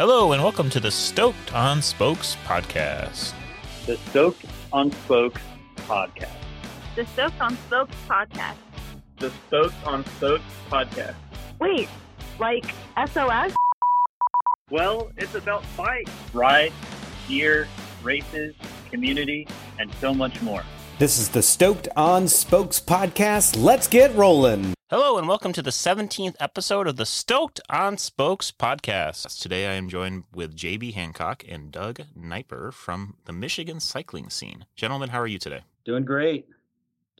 Hello, and welcome to the Stoked on Spokes podcast. The Stoked on Spokes podcast. The Stoked on Spokes podcast. The Stoked on Spokes podcast. Wait, like SOS? Well, it's about bikes, rides, gear, races, community, and so much more. This is the Stoked on Spokes podcast. Let's get rolling. Hello, and welcome to the 17th episode of the Stoked on Spokes podcast. Today I am joined with JB Hancock and Doug Knieper from the Michigan cycling scene. Gentlemen, how are you today? Doing great.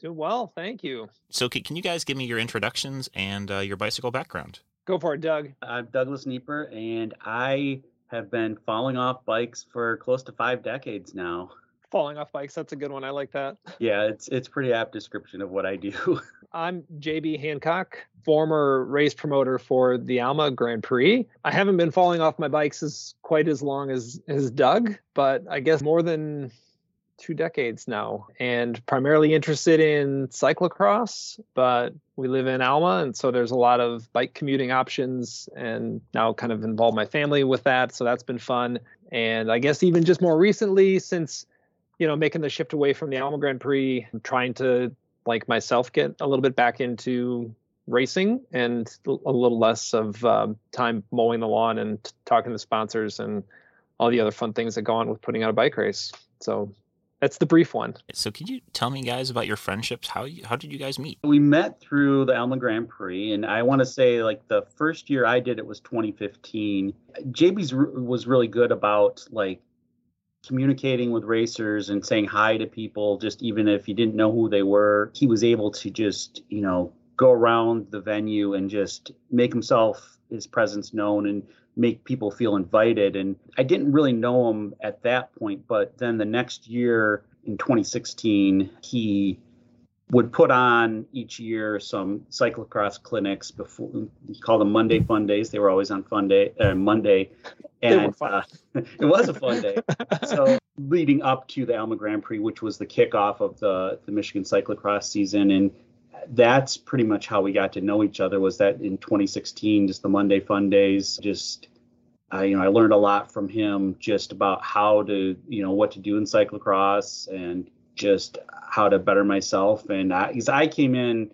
Doing well, thank you. So, can you guys give me your introductions and uh, your bicycle background? Go for it, Doug. I'm Douglas Knieper, and I have been falling off bikes for close to five decades now. Falling off bikes, that's a good one. I like that. Yeah, it's it's pretty apt description of what I do. I'm JB Hancock, former race promoter for the Alma Grand Prix. I haven't been falling off my bikes as quite as long as as Doug, but I guess more than two decades now and primarily interested in cyclocross but we live in alma and so there's a lot of bike commuting options and now kind of involve my family with that so that's been fun and i guess even just more recently since you know making the shift away from the alma grand prix I'm trying to like myself get a little bit back into racing and a little less of um, time mowing the lawn and t- talking to sponsors and all the other fun things that go on with putting out a bike race so that's the brief one. So, can you tell me, guys, about your friendships? How you, how did you guys meet? We met through the Alma Grand Prix, and I want to say like the first year I did it was 2015. JB's was really good about like communicating with racers and saying hi to people, just even if you didn't know who they were. He was able to just you know go around the venue and just make himself his presence known and make people feel invited. And I didn't really know him at that point, but then the next year in 2016, he would put on each year some cyclocross clinics before he called them Monday Fun Days. They were always on Fun Day uh, Monday, and uh, it was a fun day. so leading up to the Alma Grand Prix, which was the kickoff of the the Michigan cyclocross season, and that's pretty much how we got to know each other was that in 2016 just the monday fun days just uh, you know i learned a lot from him just about how to you know what to do in cyclocross and just how to better myself and because I, I came in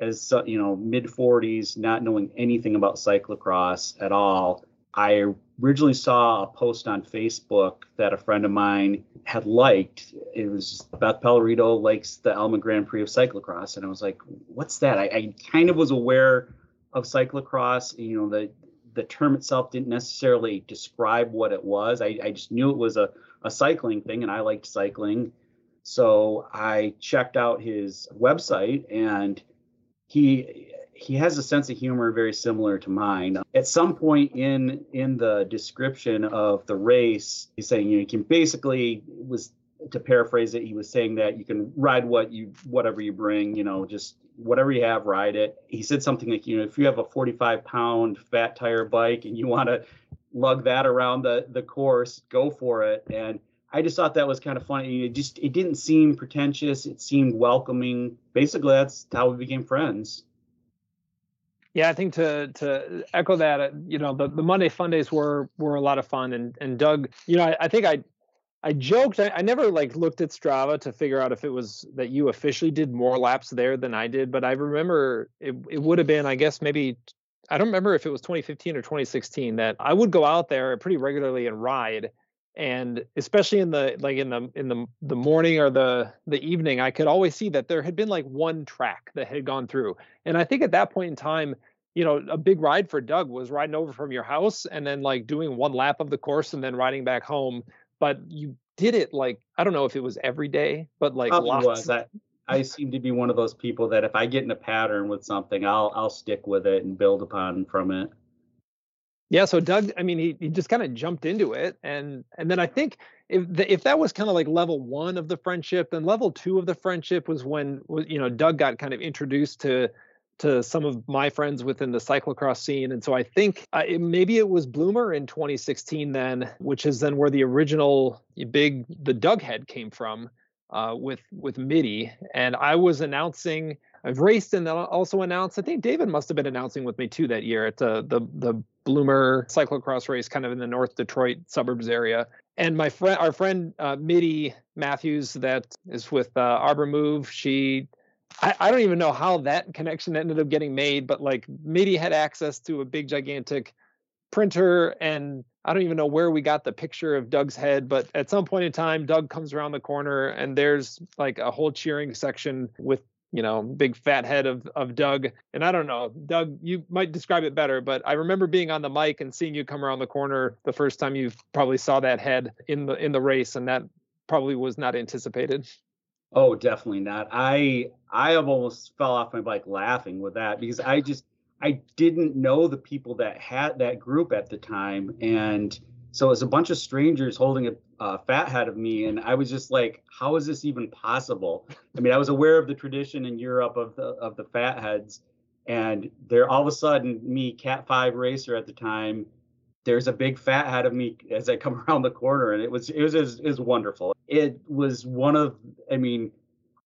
as you know mid 40s not knowing anything about cyclocross at all i originally saw a post on Facebook that a friend of mine had liked. It was Beth Pellerito likes the Alma Grand Prix of cyclocross, and I was like, "What's that?" I, I kind of was aware of cyclocross. You know, the the term itself didn't necessarily describe what it was. I, I just knew it was a, a cycling thing, and I liked cycling. So I checked out his website, and he he has a sense of humor very similar to mine. At some point in in the description of the race, he's saying you, know, you can basically was to paraphrase it, he was saying that you can ride what you whatever you bring, you know, just whatever you have, ride it. He said something like, you know, if you have a 45 pound fat tire bike and you want to lug that around the the course, go for it. And I just thought that was kind of funny. It just it didn't seem pretentious. It seemed welcoming. Basically, that's how we became friends. Yeah, I think to to echo that, uh, you know, the, the Monday Fun Days were were a lot of fun, and and Doug, you know, I, I think I I joked. I, I, never like looked at Strava to figure out if it was that you officially did more laps there than I did, but I remember it. It would have been, I guess, maybe I don't remember if it was 2015 or 2016 that I would go out there pretty regularly and ride and especially in the like in the in the the morning or the the evening i could always see that there had been like one track that had gone through and i think at that point in time you know a big ride for doug was riding over from your house and then like doing one lap of the course and then riding back home but you did it like i don't know if it was every day but like Probably lots was. I, I seem to be one of those people that if i get in a pattern with something i'll i'll stick with it and build upon from it yeah, so Doug, I mean, he, he just kind of jumped into it, and and then I think if the, if that was kind of like level one of the friendship, then level two of the friendship was when you know Doug got kind of introduced to to some of my friends within the cyclocross scene, and so I think uh, it, maybe it was Bloomer in 2016 then, which is then where the original big the Doug head came from, uh, with with Mitty, and I was announcing. I've raced and then also announced. I think David must have been announcing with me too that year at the the the Bloomer cyclocross race, kind of in the North Detroit suburbs area. And my friend, our friend uh, Mitty Matthews, that is with uh, Arbor Move, she I, I, don't even know how that connection ended up getting made, but like Mitty had access to a big gigantic printer and I don't even know where we got the picture of Doug's head, but at some point in time, Doug comes around the corner and there's like a whole cheering section with, you know, big fat head of of Doug. And I don't know, Doug, you might describe it better, but I remember being on the mic and seeing you come around the corner the first time you probably saw that head in the in the race, and that probably was not anticipated. Oh, definitely not. I I almost fell off my bike laughing with that because I just I didn't know the people that had that group at the time, and so it was a bunch of strangers holding a, fat head of me, and I was just like, "How is this even possible?" I mean, I was aware of the tradition in Europe of the of the fat heads, and there all of a sudden, me Cat Five racer at the time, there's a big fat head of me as I come around the corner, and it was it was it was wonderful. It was one of, I mean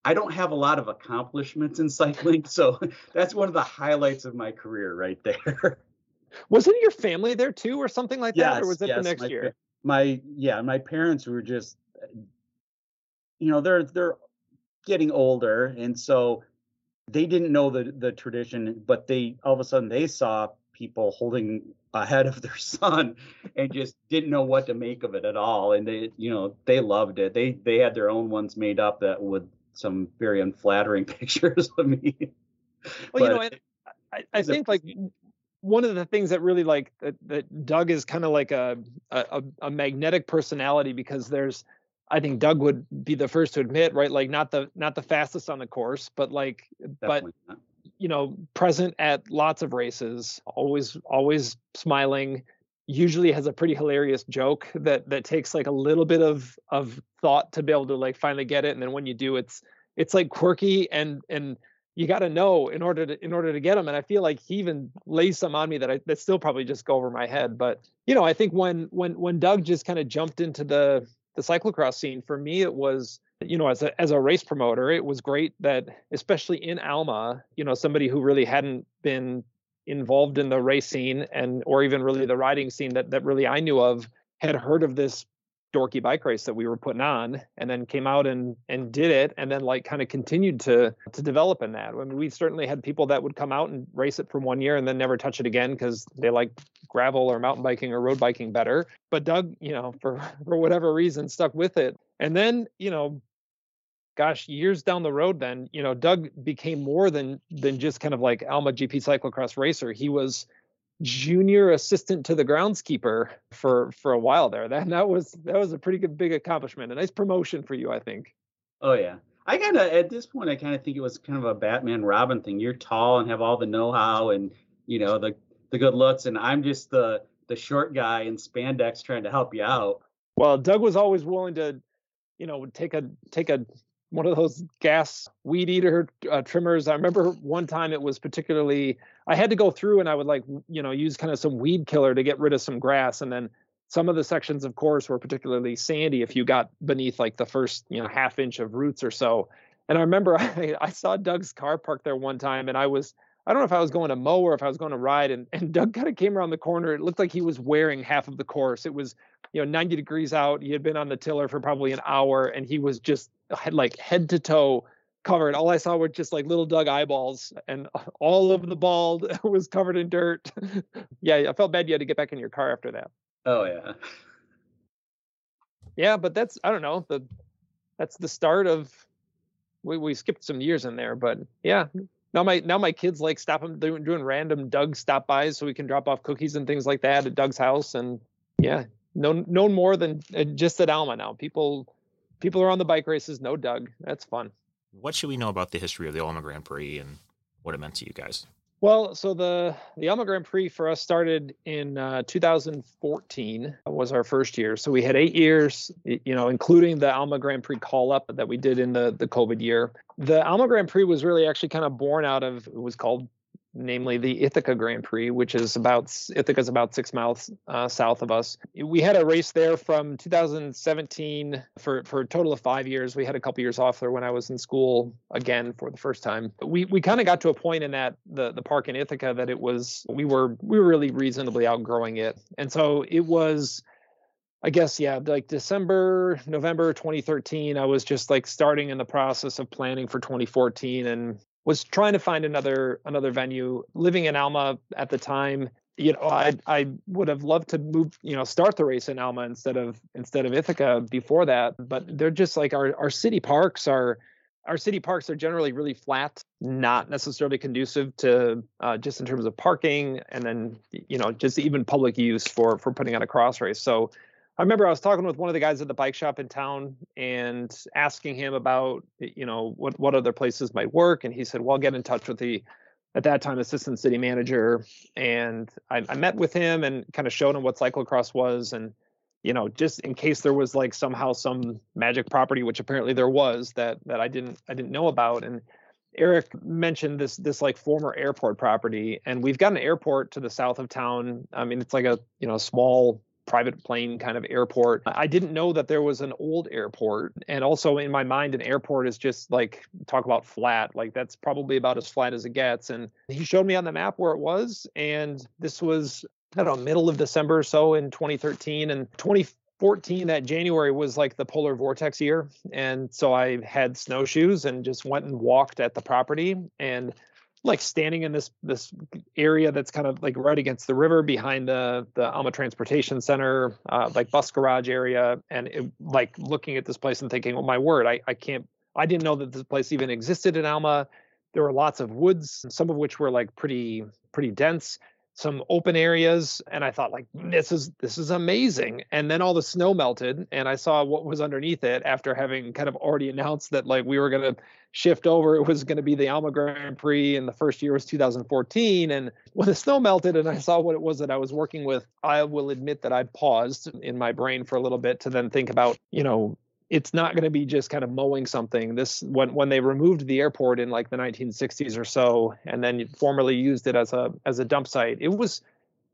I don't have a lot of accomplishments in cycling, so that's one of the highlights of my career right there. Wasn't your family there too, or something like yes, that, or was it yes, the next my, year? My yeah, my parents were just, uh, you know, they're they're getting older, and so they didn't know the the tradition, but they all of a sudden they saw people holding ahead of their son and just didn't know what to make of it at all and they you know they loved it they they had their own ones made up that would some very unflattering pictures of me. Well, but, you know, I, I think like one of the things that really like that, that Doug is kind of like a, a a magnetic personality because there's I think Doug would be the first to admit, right? Like not the not the fastest on the course, but like Definitely but not. you know, present at lots of races, always always smiling, usually has a pretty hilarious joke that that takes like a little bit of of thought to be able to like finally get it and then when you do it's it's like quirky and and you got to know in order to in order to get them and i feel like he even lays some on me that i that still probably just go over my head but you know i think when when when doug just kind of jumped into the the cyclocross scene for me it was you know as a as a race promoter it was great that especially in alma you know somebody who really hadn't been involved in the race scene and or even really the riding scene that that really I knew of had heard of this dorky bike race that we were putting on and then came out and and did it and then like kind of continued to to develop in that. I mean we certainly had people that would come out and race it for one year and then never touch it again because they like gravel or mountain biking or road biking better. But Doug, you know, for for whatever reason stuck with it. And then, you know, gosh, years down the road, then you know, Doug became more than than just kind of like Alma GP cyclocross racer. He was junior assistant to the groundskeeper for for a while there. That that was that was a pretty good big accomplishment, a nice promotion for you, I think. Oh yeah. I kind of at this point I kind of think it was kind of a Batman Robin thing. You're tall and have all the know-how and you know the the good looks, and I'm just the the short guy in spandex trying to help you out. Well, Doug was always willing to, you know, take a take a one of those gas weed eater uh, trimmers. I remember one time it was particularly I had to go through and I would like you know use kind of some weed killer to get rid of some grass and then some of the sections of course were particularly sandy if you got beneath like the first you know half inch of roots or so. And I remember I, I saw Doug's car parked there one time and I was I don't know if I was going to mow or if I was going to ride and, and Doug kind of came around the corner. It looked like he was wearing half of the course. It was, you know, 90 degrees out. He had been on the tiller for probably an hour and he was just had like head to toe covered. All I saw were just like little Doug eyeballs, and all of the bald was covered in dirt. yeah, I felt bad you had to get back in your car after that. Oh yeah. Yeah, but that's I don't know the that's the start of we we skipped some years in there, but yeah. Now my now my kids like stop them doing, doing random Doug stop bys so we can drop off cookies and things like that at Doug's house and yeah, known known more than uh, just at Alma now. People people are on the bike races. No Doug. That's fun. What should we know about the history of the Alma Grand Prix and what it meant to you guys? Well, so the the Alma Grand Prix for us started in uh, 2014 was our first year. So we had eight years, you know, including the Alma Grand Prix call up that we did in the the COVID year. The Alma Grand Prix was really actually kind of born out of it was called namely the Ithaca Grand Prix, which is about Ithaca's about six miles uh, south of us. We had a race there from 2017 for for a total of five years. We had a couple years off there when I was in school again for the first time. We we kind of got to a point in that the the park in Ithaca that it was we were we were really reasonably outgrowing it, and so it was. I guess yeah, like December, November 2013, I was just like starting in the process of planning for 2014 and was trying to find another another venue. Living in Alma at the time, you know, I I would have loved to move, you know, start the race in Alma instead of instead of Ithaca before that. But they're just like our our city parks are our city parks are generally really flat, not necessarily conducive to uh, just in terms of parking, and then you know just even public use for for putting on a cross race. So I remember I was talking with one of the guys at the bike shop in town and asking him about, you know, what what other places might work, and he said, "Well, get in touch with the." At that time, assistant city manager, and I, I met with him and kind of showed him what cyclocross was, and you know, just in case there was like somehow some magic property, which apparently there was that that I didn't I didn't know about, and Eric mentioned this this like former airport property, and we've got an airport to the south of town. I mean, it's like a you know small private plane kind of airport. I didn't know that there was an old airport. And also in my mind, an airport is just like talk about flat. Like that's probably about as flat as it gets. And he showed me on the map where it was. And this was, I don't know, middle of December or so in 2013. And 2014, that January was like the polar vortex year. And so I had snowshoes and just went and walked at the property. And like standing in this this area that's kind of like right against the river behind the the Alma Transportation Center, uh, like bus garage area, and it, like looking at this place and thinking, "Oh my word, I I can't, I didn't know that this place even existed in Alma." There were lots of woods, some of which were like pretty pretty dense some open areas and i thought like this is this is amazing. And then all the snow melted and i saw what was underneath it after having kind of already announced that like we were going to shift over. It was going to be the alma grand prix and the first year was 2014 and when the snow melted and i saw what it was that i was working with i will admit that i paused in my brain for a little bit to then think about you know it's not going to be just kind of mowing something. This when when they removed the airport in like the 1960s or so, and then formerly used it as a as a dump site. It was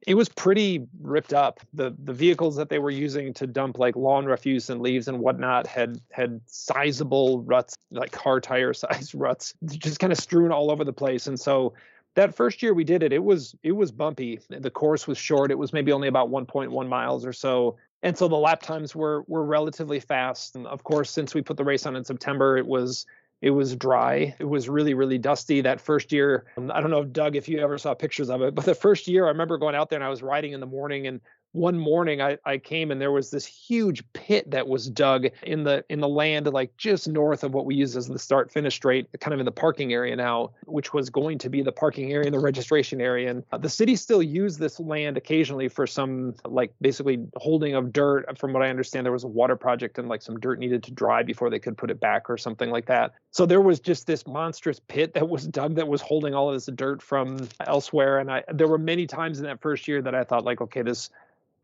it was pretty ripped up. The the vehicles that they were using to dump like lawn refuse and leaves and whatnot had had sizable ruts, like car tire size ruts, just kind of strewn all over the place. And so that first year we did it, it was it was bumpy. The course was short. It was maybe only about 1.1 miles or so and so the lap times were were relatively fast. And of course, since we put the race on in September, it was it was dry. It was really really dusty that first year. Um, I don't know, Doug, if you ever saw pictures of it, but the first year I remember going out there and I was riding in the morning and one morning I, I came and there was this huge pit that was dug in the in the land like just north of what we use as the start finish straight kind of in the parking area now which was going to be the parking area and the registration area. And uh, the city still used this land occasionally for some like basically holding of dirt. From what i understand there was a water project and like some dirt needed to dry before they could put it back or something like that. So there was just this monstrous pit that was dug that was holding all of this dirt from elsewhere. And i there were many times in that first year that i thought like okay this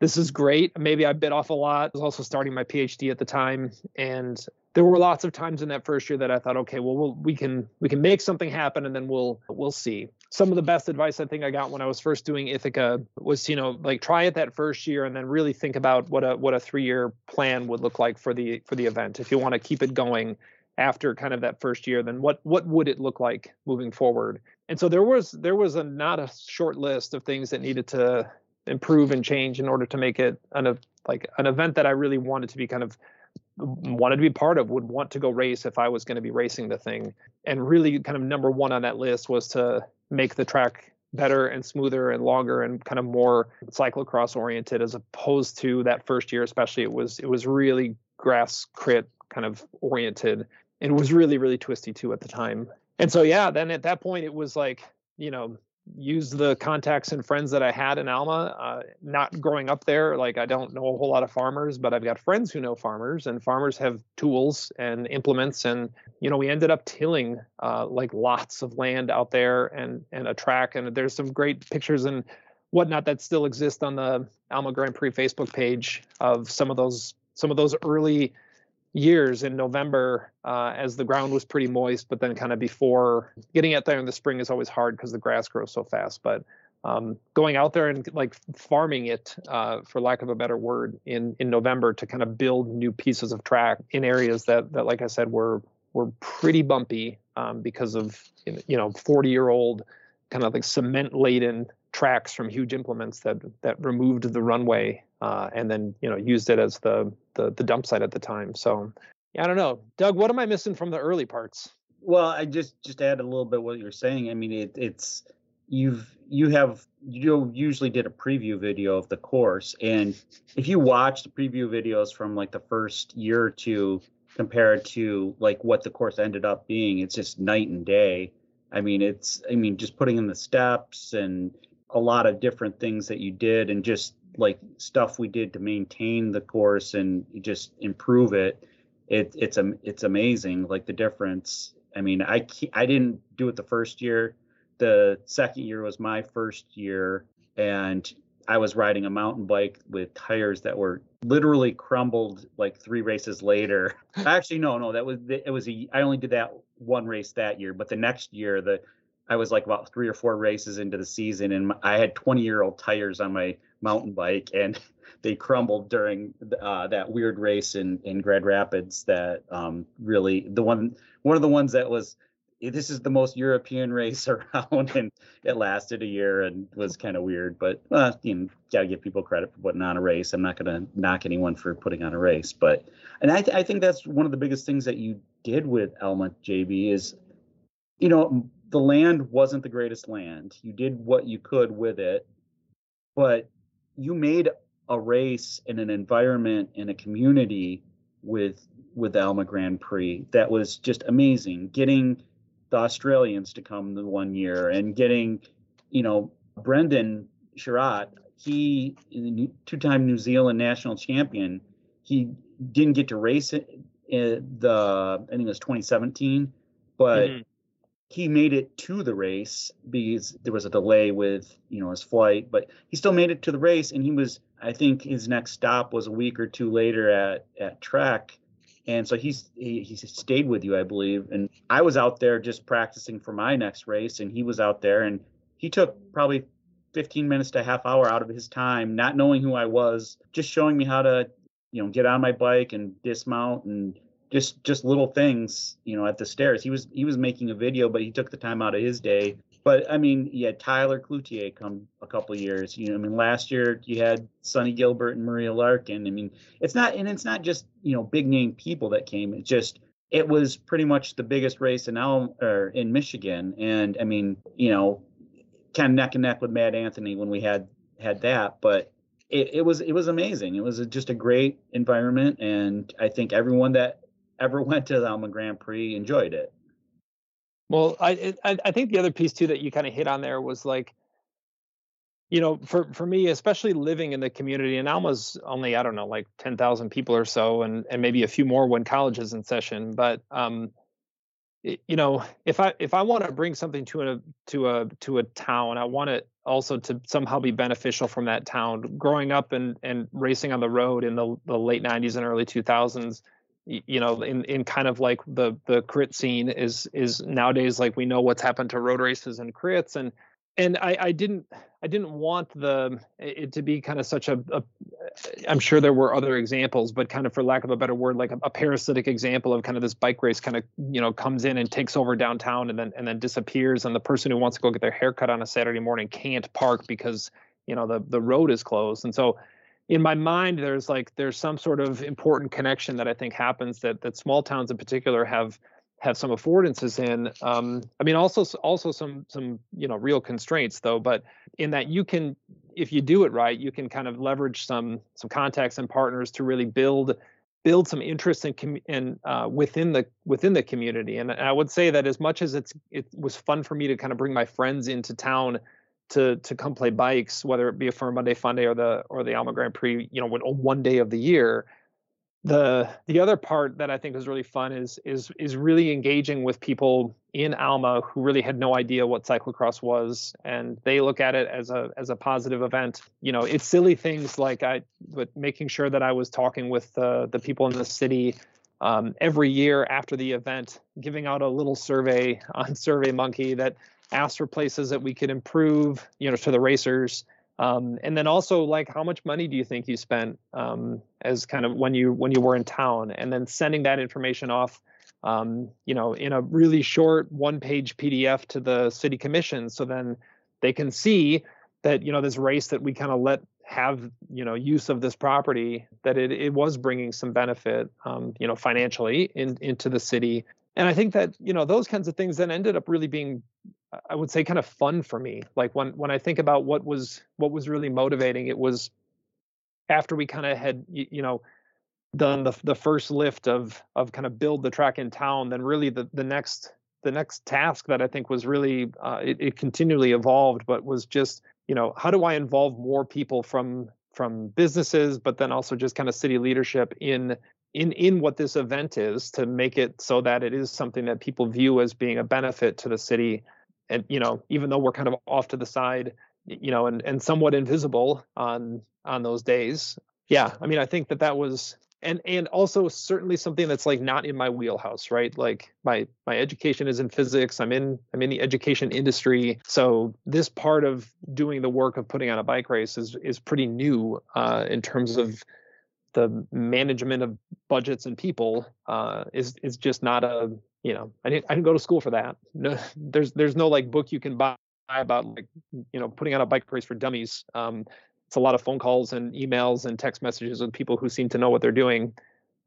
this is great. Maybe I bit off a lot. I was also starting my PhD at the time, and there were lots of times in that first year that I thought, okay, well, we can we can make something happen, and then we'll we'll see. Some of the best advice I think I got when I was first doing Ithaca was, you know, like try it that first year, and then really think about what a what a three year plan would look like for the for the event. If you want to keep it going after kind of that first year, then what what would it look like moving forward? And so there was there was a not a short list of things that needed to improve and change in order to make it an like an event that I really wanted to be kind of wanted to be part of would want to go race if I was going to be racing the thing. And really kind of number one on that list was to make the track better and smoother and longer and kind of more cyclocross oriented as opposed to that first year especially. It was it was really grass crit kind of oriented and was really really twisty too at the time. And so yeah then at that point it was like you know use the contacts and friends that I had in Alma. Uh, not growing up there, like I don't know a whole lot of farmers, but I've got friends who know farmers, and farmers have tools and implements. And you know, we ended up tilling uh, like lots of land out there and and a track. And there's some great pictures and whatnot that still exist on the Alma Grand Prix Facebook page of some of those some of those early years in November uh, as the ground was pretty moist, but then kind of before getting out there in the spring is always hard because the grass grows so fast. But um, going out there and like farming it, uh, for lack of a better word, in in November to kind of build new pieces of track in areas that that, like I said, were were pretty bumpy um, because of you know 40 year old kind of like cement laden tracks from huge implements that that removed the runway uh, and then you know used it as the, the the dump site at the time. So yeah, I don't know, Doug. What am I missing from the early parts? Well, I just just add a little bit what you're saying. I mean, it, it's you've you have you usually did a preview video of the course, and if you watch the preview videos from like the first year or two compared to like what the course ended up being, it's just night and day. I mean, it's I mean just putting in the steps and a lot of different things that you did, and just like stuff we did to maintain the course and just improve it. It it's a it's amazing like the difference. I mean, I I didn't do it the first year. The second year was my first year, and I was riding a mountain bike with tires that were literally crumbled like three races later. Actually, no, no, that was it was a I only did that one race that year, but the next year the I was like about three or four races into the season, and I had 20 year old tires on my mountain bike, and they crumbled during uh, that weird race in in Grand Rapids. That um, really the one one of the ones that was this is the most European race around, and it lasted a year and was kind of weird. But uh, you know, gotta give people credit for putting on a race. I'm not gonna knock anyone for putting on a race, but and I th- I think that's one of the biggest things that you did with Alma JB is, you know, the land wasn't the greatest land. You did what you could with it, but you made a race in an environment in a community with with Alma Grand Prix that was just amazing. Getting the Australians to come the one year and getting, you know, Brendan Sherratt, he two-time New Zealand national champion. He didn't get to race it in the I think it was 2017, but mm-hmm. He made it to the race because there was a delay with you know his flight, but he still made it to the race, and he was I think his next stop was a week or two later at at Trek and so he's he, he stayed with you i believe. And i was out there just practicing for my next race and he was out there and he took probably 15 minutes to a half hour out of his time not knowing who i was just showing me how to you know get on my bike and dismount and just just little things you know at the stairs he was he was making a video but he took the time out of his day but I mean, you had Tyler Cloutier come a couple years. You know, I mean, last year you had Sunny Gilbert and Maria Larkin. I mean, it's not, and it's not just you know big name people that came. It just it was pretty much the biggest race in Elm or in Michigan, and I mean, you know, kind of neck and neck with Mad Anthony when we had had that, but. It, it was it was amazing. It was a, just a great environment, and I think everyone that ever went to the Alma Grand Prix enjoyed it. Well, I, I I think the other piece too that you kind of hit on there was like, you know, for for me, especially living in the community, and Alma's only I don't know like ten thousand people or so, and and maybe a few more when college is in session. But um, you know, if I if I want to bring something to a to a to a town, I want it also to somehow be beneficial from that town. Growing up and and racing on the road in the the late '90s and early 2000s you know in in kind of like the the crit scene is is nowadays like we know what's happened to road races and crits and and I, I didn't I didn't want the it to be kind of such a, a I'm sure there were other examples, but kind of for lack of a better word, like a, a, parasitic example of kind of this bike race kind of you know comes in and takes over downtown and then and then disappears, and the person who wants to go get their haircut on a Saturday morning can't park because you know the the road is closed, and so in my mind there's like there's some sort of important connection that I think happens that that small towns in particular have have some affordances in. Um, I mean, also also some some you know real constraints though, but in that you can if you do it right, you can kind of leverage some some contacts and partners to really build build some interest in com- in uh, within the within the community. And I would say that as much as it's it was fun for me to kind of bring my friends into town to to come play bikes, whether it be a Firm Monday Fun Day or the or the Alma Grand Prix, you know, one day of the year. The the other part that I think is really fun is is is really engaging with people in Alma who really had no idea what cyclocross was, and they look at it as a as a positive event. You know, it's silly things like I, but making sure that I was talking with uh, the people in the city um, every year after the event, giving out a little survey on SurveyMonkey that asks for places that we could improve, you know, to the racers. Um, and then also like how much money do you think you spent um, as kind of when you when you were in town, and then sending that information off, um, you know, in a really short one-page PDF to the city commission, so then they can see that you know this race that we kind of let have you know use of this property that it, it was bringing some benefit um, you know financially in, into the city and i think that you know those kinds of things then ended up really being i would say kind of fun for me. Like when when i think about what was what was really motivating it was after we kind of had you, you know done the the first lift of of kind of build the track in town then really the the next the next task that i think was really uh, it, it continually evolved but was just you know how do i involve more people from from businesses but then also just kind of city leadership in in in what this event is to make it so that it is something that people view as being a benefit to the city and you know even though we're kind of off to the side you know and and somewhat invisible on on those days yeah i mean i think that that was and and also certainly something that's like not in my wheelhouse right? Like my my education is in physics i'm in i'm in the education industry so this part of doing the work of putting on a bike race is is pretty new uh, in terms of the management of budgets and people uh, is is just not a you know I didn't I didn't go to school for that. No, there's there's no like book you can buy about like you know putting on a bike race for dummies. Um, it's a lot of phone calls and emails and text messages with people who seem to know what they're doing,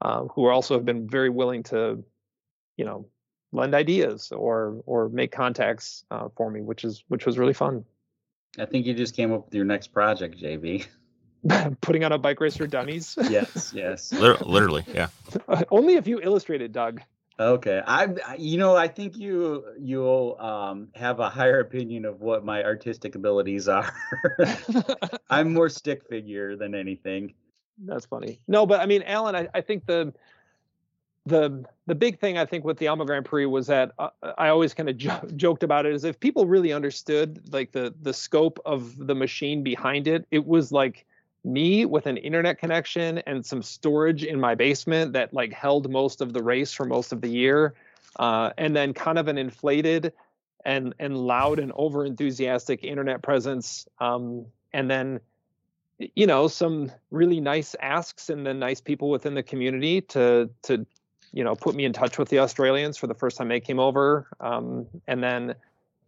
uh, who also have been very willing to, you know, lend ideas or or make contacts uh, for me, which is which was really fun. I think you just came up with your next project, JB. Putting on a bike race for dummies. yes, yes. Literally, yeah. Only if you illustrated, Doug. Okay, I, you know, I think you you'll um, have a higher opinion of what my artistic abilities are. I'm more stick figure than anything. That's funny. No, but I mean, Alan, I, I think the the the big thing I think with the Alma Grand Prix was that uh, I always kind of jo- joked about it is if people really understood like the the scope of the machine behind it, it was like me with an internet connection and some storage in my basement that like held most of the race for most of the year uh, and then kind of an inflated and and loud and over enthusiastic internet presence um, and then you know some really nice asks and then nice people within the community to to you know put me in touch with the australians for the first time they came over um, and then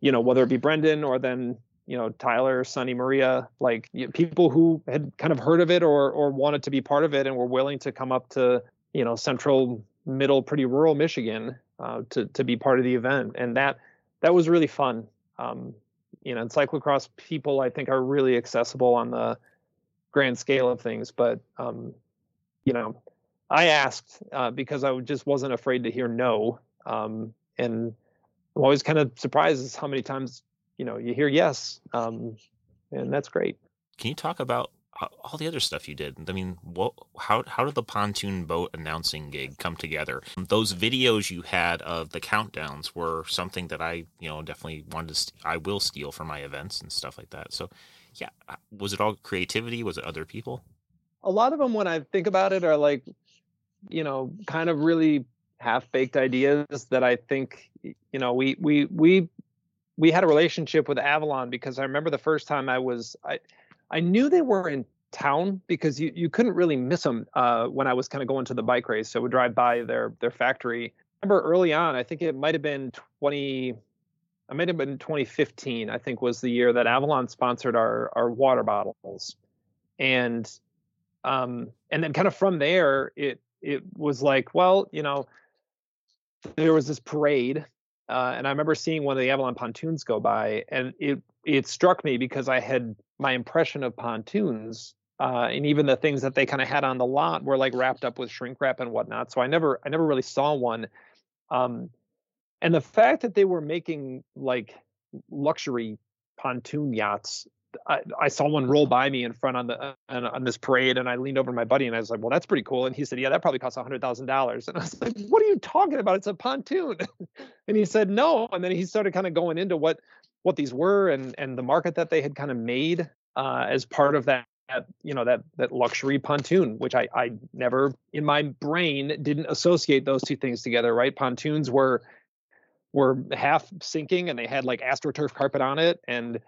you know whether it be brendan or then you know Tyler, Sunny, Maria, like you know, people who had kind of heard of it or or wanted to be part of it and were willing to come up to you know central, middle, pretty rural Michigan uh, to to be part of the event, and that that was really fun. Um, you know, and cyclocross people I think are really accessible on the grand scale of things, but um, you know, I asked uh, because I just wasn't afraid to hear no, um, and I'm always kind of surprised how many times you know you hear yes um, and that's great. Can you talk about all the other stuff you did? I mean what how how did the pontoon boat announcing gig come together? Those videos you had of the countdowns were something that i you know definitely wanted to st- i will steal for my events and stuff like that. So yeah uh, was it all creativity? Was it other people? A lot of them when i think about it are like you know kind of really half baked ideas that i think you know we we we we had a relationship with Avalon because I remember the first time I was I I knew they were in town because you, you couldn't really miss them uh, when I was kind of going to the bike race. So we'd drive by their their factory. I remember early on, I think it might have been 20, I might have been 2015. I think was the year that Avalon sponsored our our water bottles, and um and then kind of from there it it was like well you know there was this parade uh, and I remember seeing one of the Avalon pontoons go by, and it it struck me because I had my impression of pontoons, uh, and even the things that they kind of had on the lot were like wrapped up with shrink wrap and whatnot. So I never I never really saw one. Um, and the fact that they were making like luxury pontoon yachts I, I, saw one roll by me in front on the on, on, this parade, and I leaned over to my buddy and I was like, "Well, that's pretty cool." And he said, "Yeah, that probably costs hundred thousand dollars." And I was like, "What are you talking about? It's a pontoon." and he said, "No." And then he started kind of going into what what these were and and the market that they had kind of made uh, as part of that you know that that luxury pontoon which i i never in my brain didn't associate those two things together right pontoons were were half sinking and they had like astroturf carpet on it and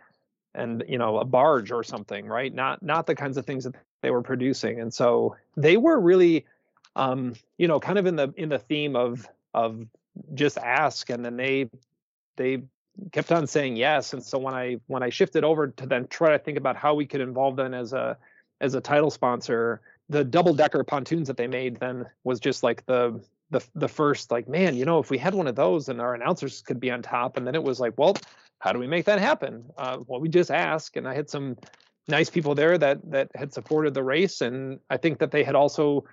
and you know a barge or something right? Not not the kinds of things that they were producing and so they were really um you know kind of in the in the theme of of just ask and then they they kept on saying yes and so when i when i shifted over to then try to think about how we could involve them as a as a title sponsor the double decker pontoons that they made then was just like the the the first like man you know if we had one of those and our announcers could be on top. And then it was like well how do we make that happen? Uh, well we just ask and i had some nice people there that that had supported the race and i think that they had also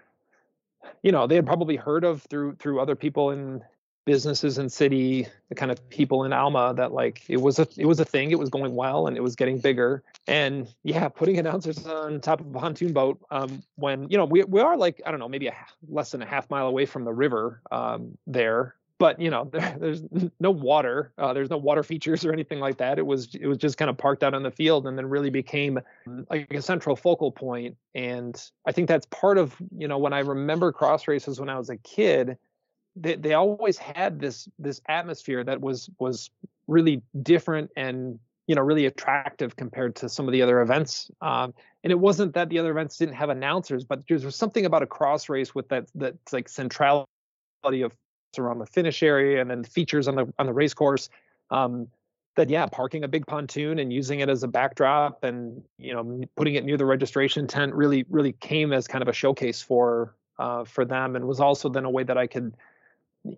you know they had probably heard of through through other people in businesses and city the kind of people in alma that like it was a it was a thing it was going well and it was getting bigger. And yeah putting announcers on top of a pontoon boat um, when you know we, we are like i don't know maybe a less than a half mile away from the river um, there. But you know there, there's no water uh, there's no water features or anything like that. It was it was just kind of parked out on the field and then really became like a central focal point. And i think that's part of you know when i remember cross races when i was a kid they, they always had this this atmosphere that was was really different and you know really attractive compared to some of the other events um, and it wasn't that the other events didn't have announcers but there was something about a cross race with that that like centrality of around the finish area and then features on the on the race course um, that yeah parking a big pontoon and using it as a backdrop and you know putting it near the registration tent really really came as kind of a showcase for uh, for them and was also then a way that I could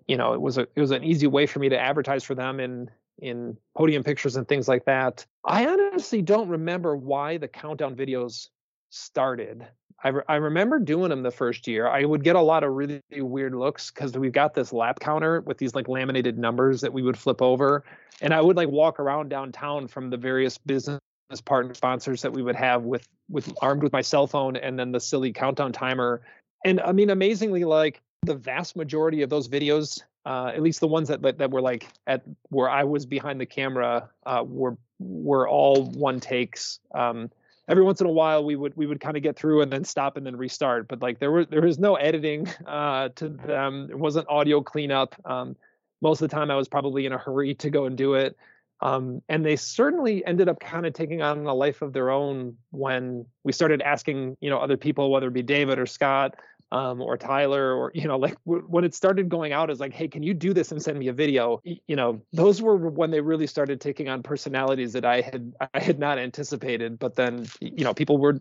you know it was a it was an easy way for me to advertise for them in in podium pictures and things like that. I honestly don't remember why the countdown videos started. I, re- I remember doing them the first year. I would get a lot of really weird looks because we've got this lap counter with these like laminated numbers that we would flip over, and I would like walk around downtown from the various business partner sponsors that we would have with with armed with my cell phone and then the silly countdown timer. And I mean, amazingly, like the vast majority of those videos, uh, at least the ones that, that, that were like at where I was behind the camera, uh, were were all one takes. Um, every once in a while, we would we would kind of get through and then stop and then restart. But like there was there was no editing uh, to them. It wasn't audio cleanup. Um, most of the time, I was probably in a hurry to go and do it. Um, and they certainly ended up kind of taking on a life of their own when we started asking, you know, other people, whether it be David or Scott, um, or Tyler, or you know, like w- when it started going out, is like, hey, can you do this and send me a video? You know, those were when they really started taking on personalities that I had I had not anticipated. But then, you know, people were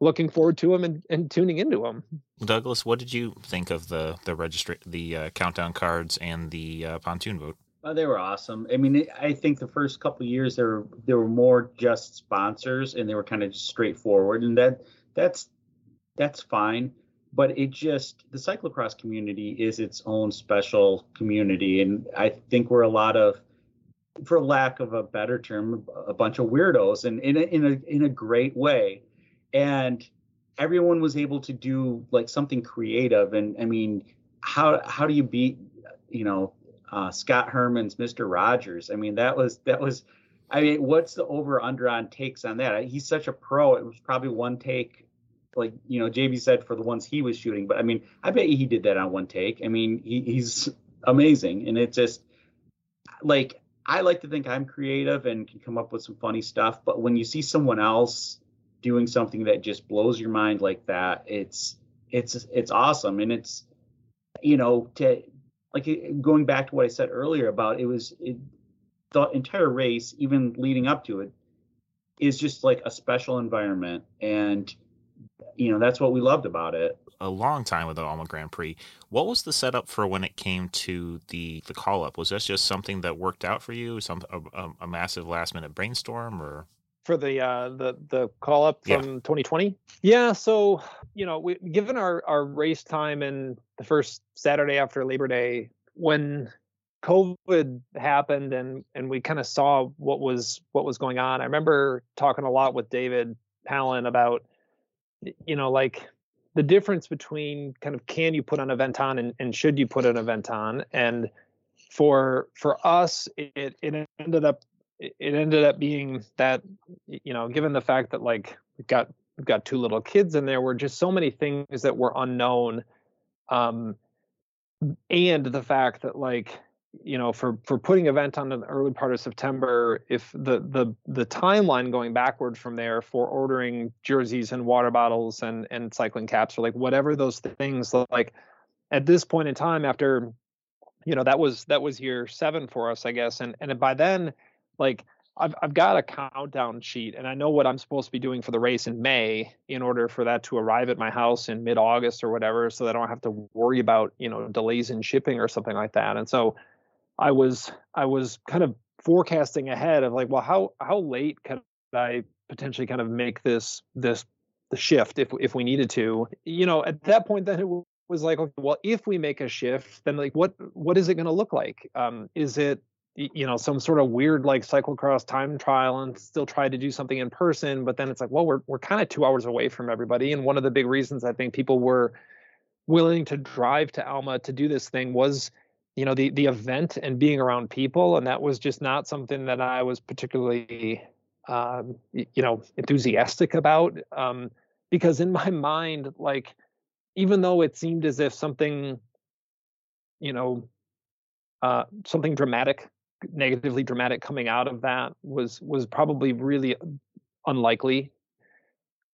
looking forward to them and, and tuning into them. Douglas, what did you think of the the registra- the uh, countdown cards and the uh, pontoon vote? Oh, they were awesome. I mean, I think the first couple years there were there were more just sponsors and they were kind of straightforward, and that that's that's fine but it just the cyclocross community is its own special community. And i think we're a lot of for lack of a better term a bunch of weirdos and in a, in a in a great way. And everyone was able to do like something creative. And i mean how how do you beat you know uh, scott herman's mr rogers? I mean that was that was i mean what's the over under on takes on that? He's such a pro. It was probably one take like you know JB said for the ones he was shooting. But I mean, I bet he did that on one take. I mean, he, he's amazing, and it's just like I like to think I'm creative and can come up with some funny stuff. But when you see someone else doing something that just blows your mind like that, it's it's it's awesome, and it's you know to like going back to what I said earlier about it was it, the entire race, even leading up to it, is just like a special environment and you know that's what we loved about it a long time with the Alma Grand Prix. What was the setup for when it came to the the call up? Was this just something that worked out for you? Some a, a massive last minute brainstorm, or for the uh, the the call up from yeah. 2020? Yeah. So you know, we, given our our race time and the first Saturday after Labor Day, when COVID happened and and we kind of saw what was what was going on. I remember talking a lot with David Palin about you know, like the difference between kind of can you put an event on and, and should you put an event on and for for us it it ended up it ended up being that you know given the fact that like we've got we've got two little kids and there were just so many things that were unknown um and the fact that like you know for for putting event on the early part of september if the the the timeline going backward from there for ordering jerseys and water bottles and and cycling caps or like whatever those things like at this point in time after you know that was that was year seven for us i guess and and by then like I've I've got a countdown sheet and I know what I'm supposed to be doing for the race in May in order for that to arrive at my house in mid August or whatever so that I don't have to worry about, you know, delays in shipping or something like that. And so I was I was kind of forecasting ahead of like, well, how how late could I potentially kind of make this this the shift if if we needed to? You know, at that point then it was like, okay, well, if we make a shift, then like what what is it going to look like? Um, is it you know some sort of weird like cyclocross time trial and still try to do something in person but then it's like well we're we're kind of 2 hours away from everybody and one of the big reasons I think people were willing to drive to Alma to do this thing was you know the the event and being around people and that was just not something that I was particularly um, you know enthusiastic about um, because in my mind like even though it seemed as if something you know uh, something dramatic negatively dramatic coming out of that was was probably really unlikely.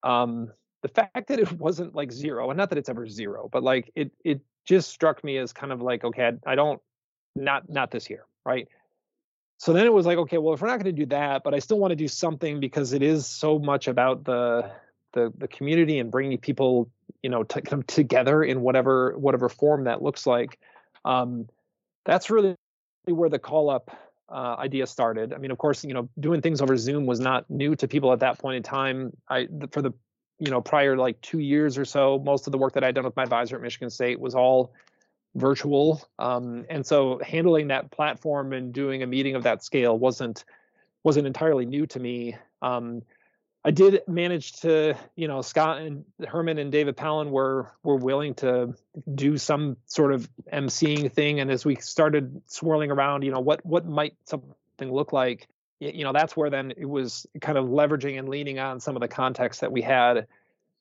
Um, the fact that it wasn't like zero, and not that it's ever zero, but like it it just struck me as kind of like okay, I don't not not this year, right? So then it was like okay, well if we're not going to do that, but I still want to do something because it is so much about the the the community and bringing people you know to come together in whatever whatever form that looks like. Um, that's really where the call up uh, idea started. I mean, of course, you know, doing things over Zoom was not new to people at that point in time. I for the you know prior like two years or so, most of the work that I'd done with my advisor at Michigan State was all virtual, um, and so handling that platform and doing a meeting of that scale wasn't wasn't entirely new to me. Um, I did manage to, you know, Scott and Herman and David Palin were were willing to do some sort of emceeing thing, and as we started swirling around, you know, what what might something look like, you know, that's where then it was kind of leveraging and leaning on some of the context that we had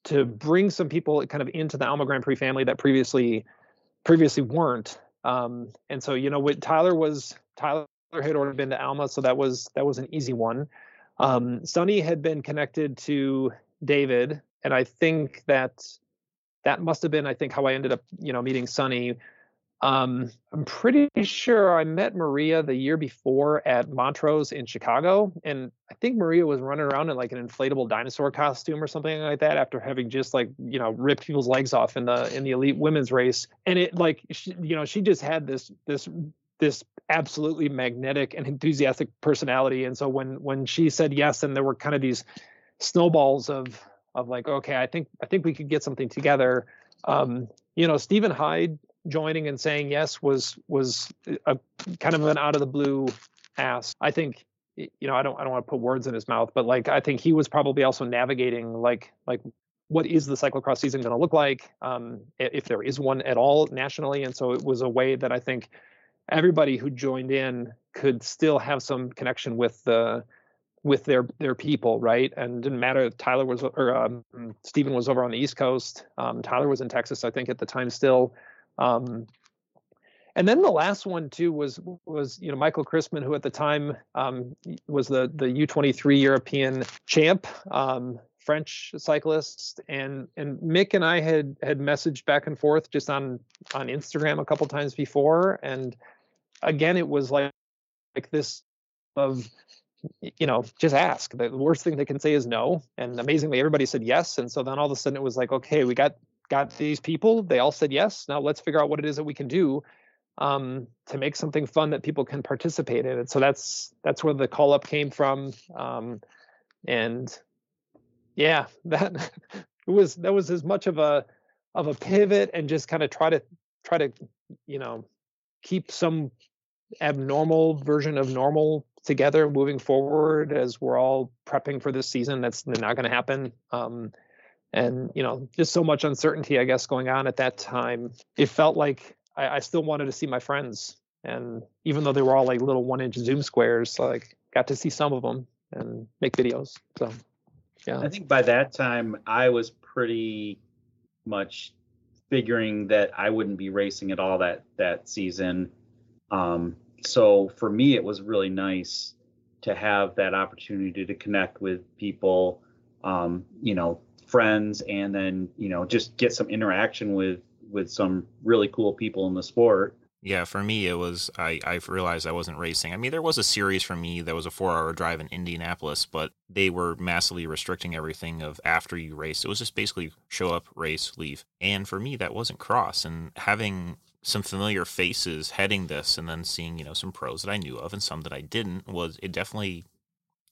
to bring some people kind of into the Alma Grand Prix family that previously previously weren't. Um, and so, you know, what Tyler was Tyler had already been to Alma, so that was that was an easy one. Um, Sunny had been connected to David, and I think that that must have been, I think, how I ended up, you know, meeting Sunny. Um, I'm pretty sure I met Maria the year before at Montrose in Chicago, and I think Maria was running around in like an inflatable dinosaur costume or something like that after having just like you know ripped people's legs off in the in the elite women's race. And it like she, you know she just had this this this absolutely magnetic and enthusiastic personality and so when when she said yes and there were kind of these snowballs of of like okay i think i think we could get something together um you know stephen hyde joining and saying yes was was a kind of an out of the blue ask i think you know i don't i don't want to put words in his mouth but like i think he was probably also navigating like like what is the cyclocross season going to look like um if there is one at all nationally and so it was a way that i think everybody who joined in could still have some connection with the with their their people, right? And didn't matter if Tyler was or um, Stephen was over on the East Coast. Um, Tyler was in Texas, I think, at the time still. Um, and then the last one too was was you know Michael Crispin, who at the time um, was the the U23 European champ, um, French cyclist, and and Mick and I had had messaged back and forth just on on Instagram a couple times before, and again it was like like this of you know just ask. The worst thing they can say is no and amazingly everybody said yes and so then all of a sudden it was like okay we got got these people they all said yes now let's figure out what it is that we can do um, to make something fun that people can participate in and so that's that's where the call up came from um, and yeah that it was that was as much of a of a pivot and just kind of try to try to you know keep some abnormal version of normal together moving forward as we're all prepping for this season that's not going to happen um, and you know just so much uncertainty i guess going on at that time it felt like I, I, still wanted to see my friends and even though they were all like little one inch zoom squares like got to see some of them and make videos so Yeah. I think by that time I was pretty much figuring that I wouldn't be racing at all that that season. Um, so for me, it was really nice to have that opportunity to connect with people, um, you know, friends, and then you know just get some interaction with with some really cool people in the sport. Yeah, for me, it was I, I realized I wasn't racing. I mean, there was a series for me that was a four hour drive in Indianapolis, but they were massively restricting everything of after you race. It was just basically show up, race, leave. And for me, that wasn't cross. And having some familiar faces heading this and then seeing, you know, some pros that I knew of and some that I didn't was it definitely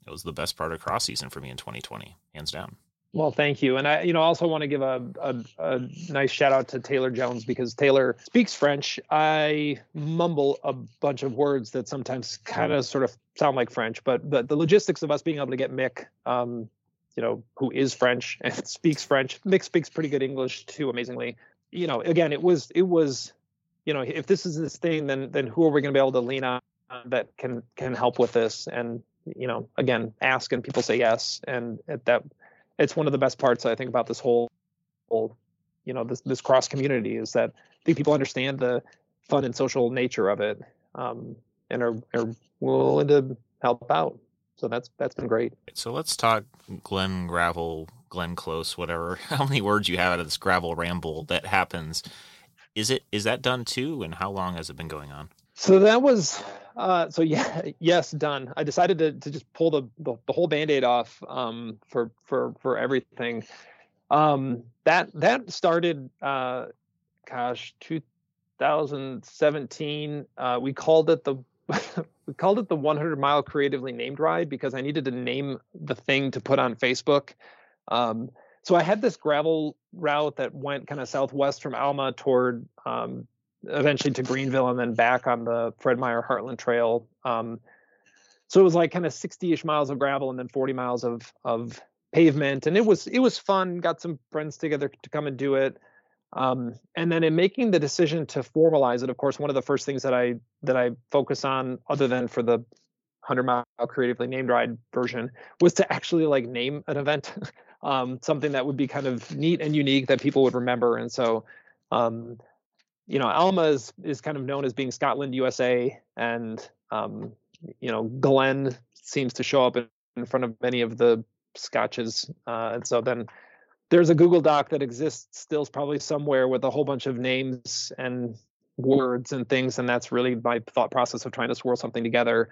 it was the best part of cross season for me in 2020, hands down. Well, thank you, and I, you know, also want to give a, a, a nice shout out to Taylor Jones because Taylor speaks French. I mumble a bunch of words that sometimes kind of sort of sound like French, but but the logistics of us being able to get Mick, um, you know, who is French and speaks French. Mick speaks pretty good English too, amazingly. You know, again, it was it was, you know, if this is this thing, then then who are we going to be able to lean on that can can help with this? And you know, again, ask and people say yes, and at that it's one of the best parts I think about this whole, whole you know, this this cross community is that I think people understand the fun and social nature of it, um, and are are willing to help out. So that's that's been great. So let's talk Glen Gravel, Glen Close, whatever. How many words you have out of this gravel ramble that happens? Is it is that done too? And how long has it been going on? So that was uh, so yeah, yes, done. I decided to, to just pull the, the, the whole band-aid off um, for for for everything. Um, that that started, uh, gosh, 2017. Uh, we called it the we called it the 100 mile creatively named ride because I needed to name the thing to put on Facebook. Um, so I had this gravel route that went kind of southwest from Alma toward um, eventually to Greenville and then back on the Fred Meijer Heartland Trail. Um, so it was like kind of 60-ish miles of gravel and then 40 miles of of pavement, and it was it was fun. Got some friends together to come and do it. Um, and then in making the decision to formalize it, of course, one of the first things that I that I focus on, other than for the 100 mile creatively named ride version, was to actually like name an event, um, something that would be kind of neat and unique that people would remember. And so um, you know, Alma is, is kind of known as being Scotland, USA, and um, you know, Glen seems to show up in, in front of many of the scotches, uh, and so then there's a Google Doc that exists still probably somewhere with a whole bunch of names and words and things, and that's really my thought process of trying to swirl something together.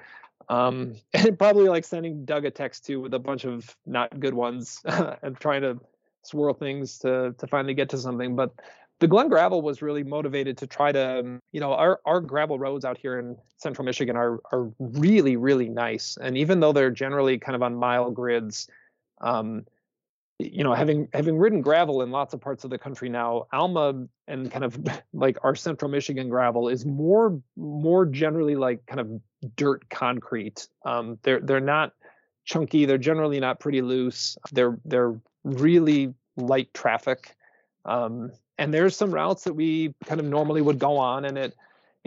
Um, and probably like sending Doug a text too with a bunch of not good ones and trying to swirl things to to finally get to something. But the Glen Gravel was really motivated to try to, um, you know, our, our gravel roads out here in central Michigan are, are really, really nice. And even though they're generally kind of on mile grids, um, you know, having having ridden gravel in lots of parts of the country now, Alma and kind of like our central Michigan gravel is more more generally like kind of dirt concrete. Um, they're they're not chunky. They're generally not pretty loose. They're they're really light traffic. Um, and there's some routes that we kind of normally would go on and it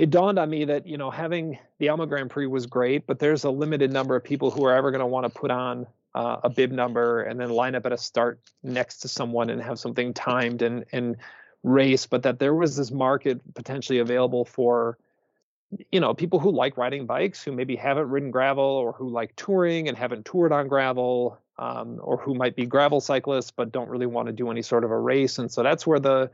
it dawned on me that you know having the Alma Grand Prix was great, but there's a limited number of people who are ever going to want to put on uh, a bib number and then line up at a start next to someone and have something timed and and race. But that there was this market potentially available for you know people who like riding bikes who maybe haven't ridden gravel or who like touring and haven't toured on gravel um, or who might be gravel cyclists but don't really want to do any sort of a race. And so that's where the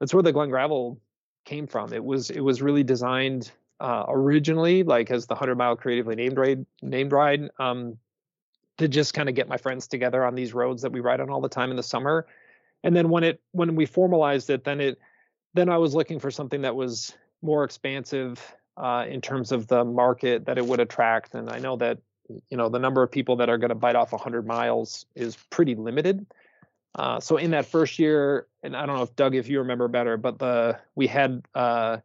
that's where the Glen Gravel came from. It was it was really designed uh, originally like as the 100 mile creatively named ride named ride um, to just kind of get my friends together on these roads that we ride on all the time in the summer. And then when it when we formalized it, then it then I was looking for something that was more expansive uh, in terms of the market that it would attract. And I know that you know the number of people that are going to bite off 100 miles is pretty limited. Uh, so in that first year and i don't know if doug if you remember better but the we had uh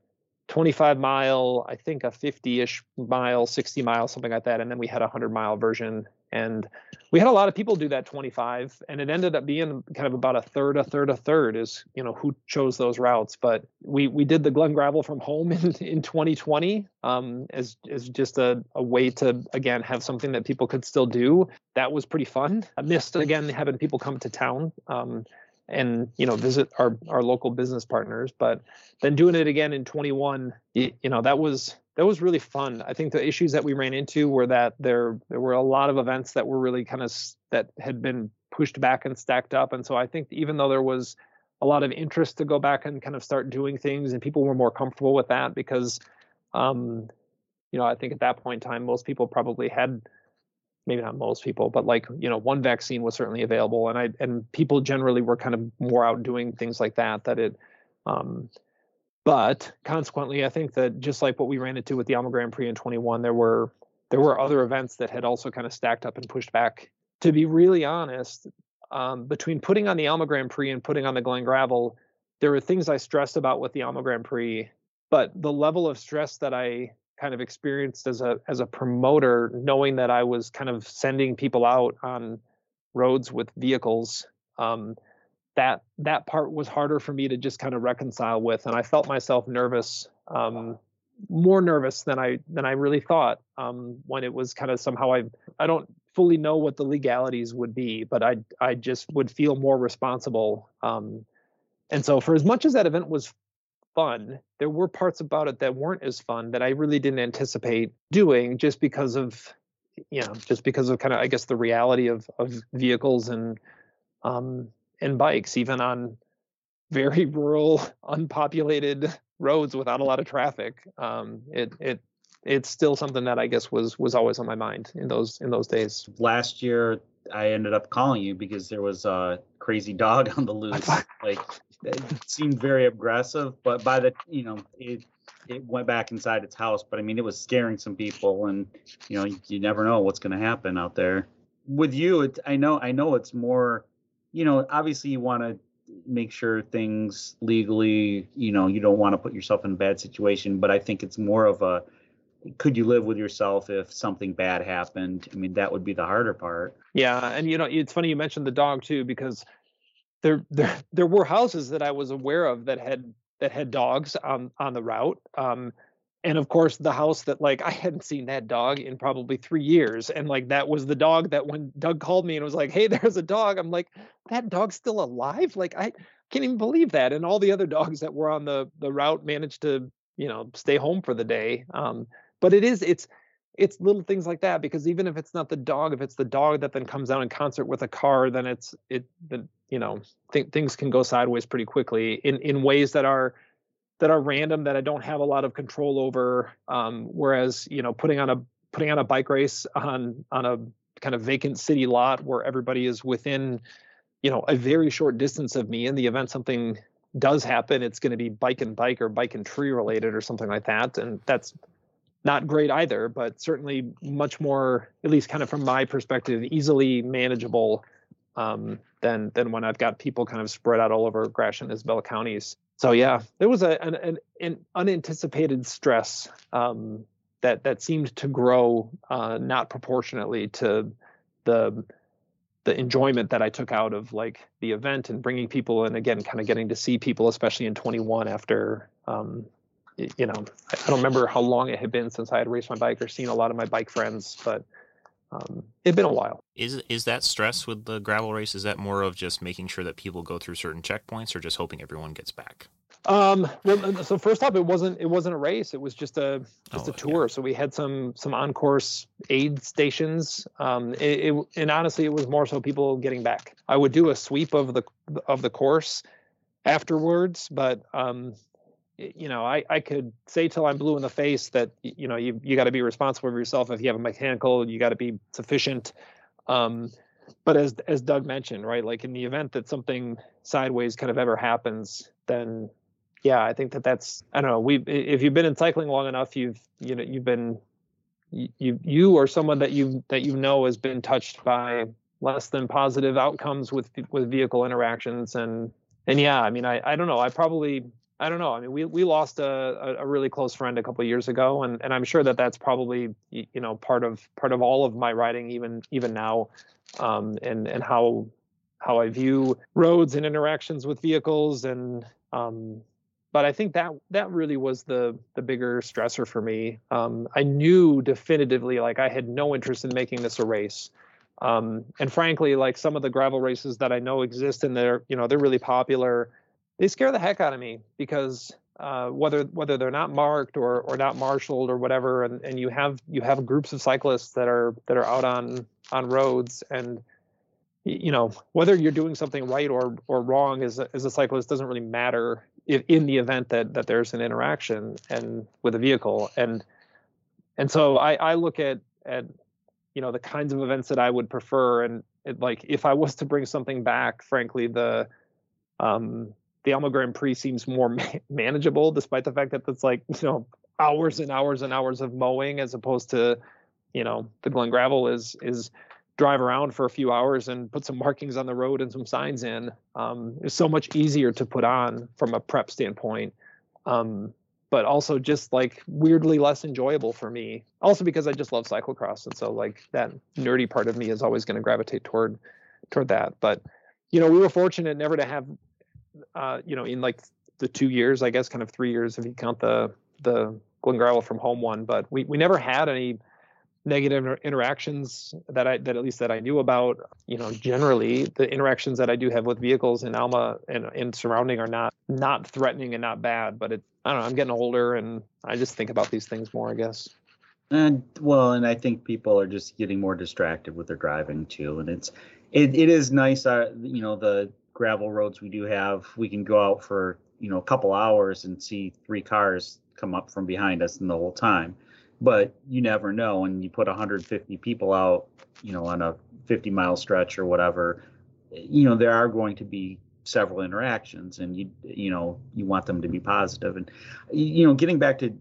25 mile i think a 50ish mile 60 mile something like that and then we had a 100 mile version and we had a lot of people do that 25 and it ended up being kind of about a third a third a third is you know who chose those routes. But we we did the glen gravel from home in, in 2020 um, as as just a, a way to again have something that people could still do. That was pretty fun. I missed again having people come to town um, and you know visit our our local business partners. But then doing it again in 21 you, you know that was that was really fun. I think the issues that we ran into were that there there were a lot of events that were really kind of that had been pushed back and stacked up, and so I think even though there was a lot of interest to go back and kind of start doing things, and people were more comfortable with that because, um, you know, I think at that point in time most people probably had maybe not most people, but like you know, one vaccine was certainly available, and I and people generally were kind of more out doing things like that. That it, um, but consequently, I think that just like what we ran into with the Alma Grand Prix in 21, there were there were other events that had also kind of stacked up and pushed back. To be really honest, um, between putting on the Alma Grand Prix and putting on the Glen Gravel, there were things I stressed about with the Alma Grand Prix, but the level of stress that I kind of experienced as a as a promoter, knowing that I was kind of sending people out on roads with vehicles, um, that that part was harder for me to just kind of reconcile with, and I felt myself nervous, um, more nervous than I than I really thought um, when it was kind of somehow I I don't fully know what the legalities would be, but I I just would feel more responsible. Um, and so for as much as that event was fun, there were parts about it that weren't as fun that I really didn't anticipate doing just because of you know just because of kind of I guess the reality of of vehicles and um, and bikes, even on very rural, unpopulated roads without a lot of traffic. Um, it it it's still something that I guess was was always on my mind in those in those days. Last year, I ended up calling you because there was a crazy dog on the loose. like it seemed very aggressive, but by the you know it it went back inside its house. But I mean, it was scaring some people, and you know you, you never know what's going to happen out there. With you, it, I know I know it's more you know, obviously you want to make sure things legally, you know, you don't want to put yourself in a bad situation, but I think it's more of a could you live with yourself if something bad happened? I mean, that would be the harder part. Yeah, and you know, it's funny you mentioned the dog too because there there there were houses that I was aware of that had that had dogs on on the route. Um, and of course the house that like i hadn't seen that dog in probably three years and like that was the dog that when doug called me and was like hey there's a dog i'm like that dog's still alive? Like i can't even believe that and all the other dogs that were on the the route managed to you know stay home for the day um but it is it's it's little things like that because even if it's not the dog if it's the dog that then comes out in concert with a car then it's it the you know th- things can go sideways pretty quickly in in ways that are that are random that I don't have a lot of control over. Um, whereas you know putting on a putting on a bike race on on a kind of vacant city lot where everybody is within you know a very short distance of me in the event something does happen it's going to be bike and bike or bike and tree related or something like that and that's not great either but certainly much more at least kind of from my perspective easily manageable um, than than when I've got people kind of spread out all over Gratiot and counties so yeah, there was a, an, an, an unanticipated stress um, that that seemed to grow uh, not proportionately to the the enjoyment that I took out of like the event and bringing people and again kind of getting to see people, especially in 21 after um, you know I don't remember how long it had been since I had raced my bike or seen a lot of my bike friends, but um, it'd been a while. Is is that stress with the gravel race? Is that more of just making sure that people go through certain checkpoints, or just hoping everyone gets back? Um, well, so first off, it wasn't it wasn't a race. It was just a just oh, a tour. Yeah. So we had some some on course aid stations. Um, it, it, and honestly, it was more so people getting back. I would do a sweep of the of the course afterwards, but um, you know, I, I could say till I'm blue in the face that you know you you got to be responsible for yourself. If you have a mechanical, you got to be sufficient. Um, but as as Doug mentioned, right, like in the event that something sideways kind of ever happens, then yeah, I think that that's I don't know. We if you've been in cycling long enough, you've you know you've been you you or someone that you that you know has been touched by less than positive outcomes with with vehicle interactions and and yeah, I mean I I don't know. I probably I don't know. I mean, we we lost a, a, really close friend a couple years ago, and, and I'm sure that that's probably you know part of part of all of my writing, even even now, um, and and how how I view roads and interactions with vehicles, and um, but I think that that really was the the bigger stressor for me. Um, I knew definitively like I had no interest in making this a race. Um, and frankly, like some of the gravel races that I know exist and they're, you know, they're really popular they scare the heck out of me because uh, whether whether they're not marked or or not marshaled or whatever, and, and you have you have groups of cyclists that are that are out on on roads and you know whether you're doing something right or or wrong as a, as a cyclist doesn't really matter if, in the event that that there's an interaction and with a vehicle and and so I, I look at at you know the kinds of events that I would prefer and it, like if I was to bring something back frankly the um the Alma Grand Prix seems more ma- manageable, despite the fact that it's like you know hours and hours and hours of mowing, as opposed to you know the Glen Gravel is is drive around for a few hours and put some markings on the road and some signs in. Um, it's so much easier to put on from a prep standpoint. Um, but also just like weirdly less enjoyable for me. Also because I just love cyclocross, and so like that nerdy part of me is always going to gravitate toward toward that. But you know, we were fortunate never to have uh, you know, in like the two years, I guess, kind of three years if you count the the Glen Gravel from home one. But we we never had any negative interactions that I that at least that I knew about. You know, generally the interactions that I do have with vehicles in Alma and and surrounding are not not threatening and not bad. But it I don't know. I'm getting older and I just think about these things more. I guess. And well, and I think people are just getting more distracted with their driving too. And it's it, it is nice, uh, you know, the gravel roads we do have, we can go out for you know a couple hours and see three cars come up from behind us in the whole time. But you never know, and you put 150 people out, you know, on a 50 mile stretch or whatever. You know, there are going to be several interactions, and you you know you want them to be positive. And you know, getting back to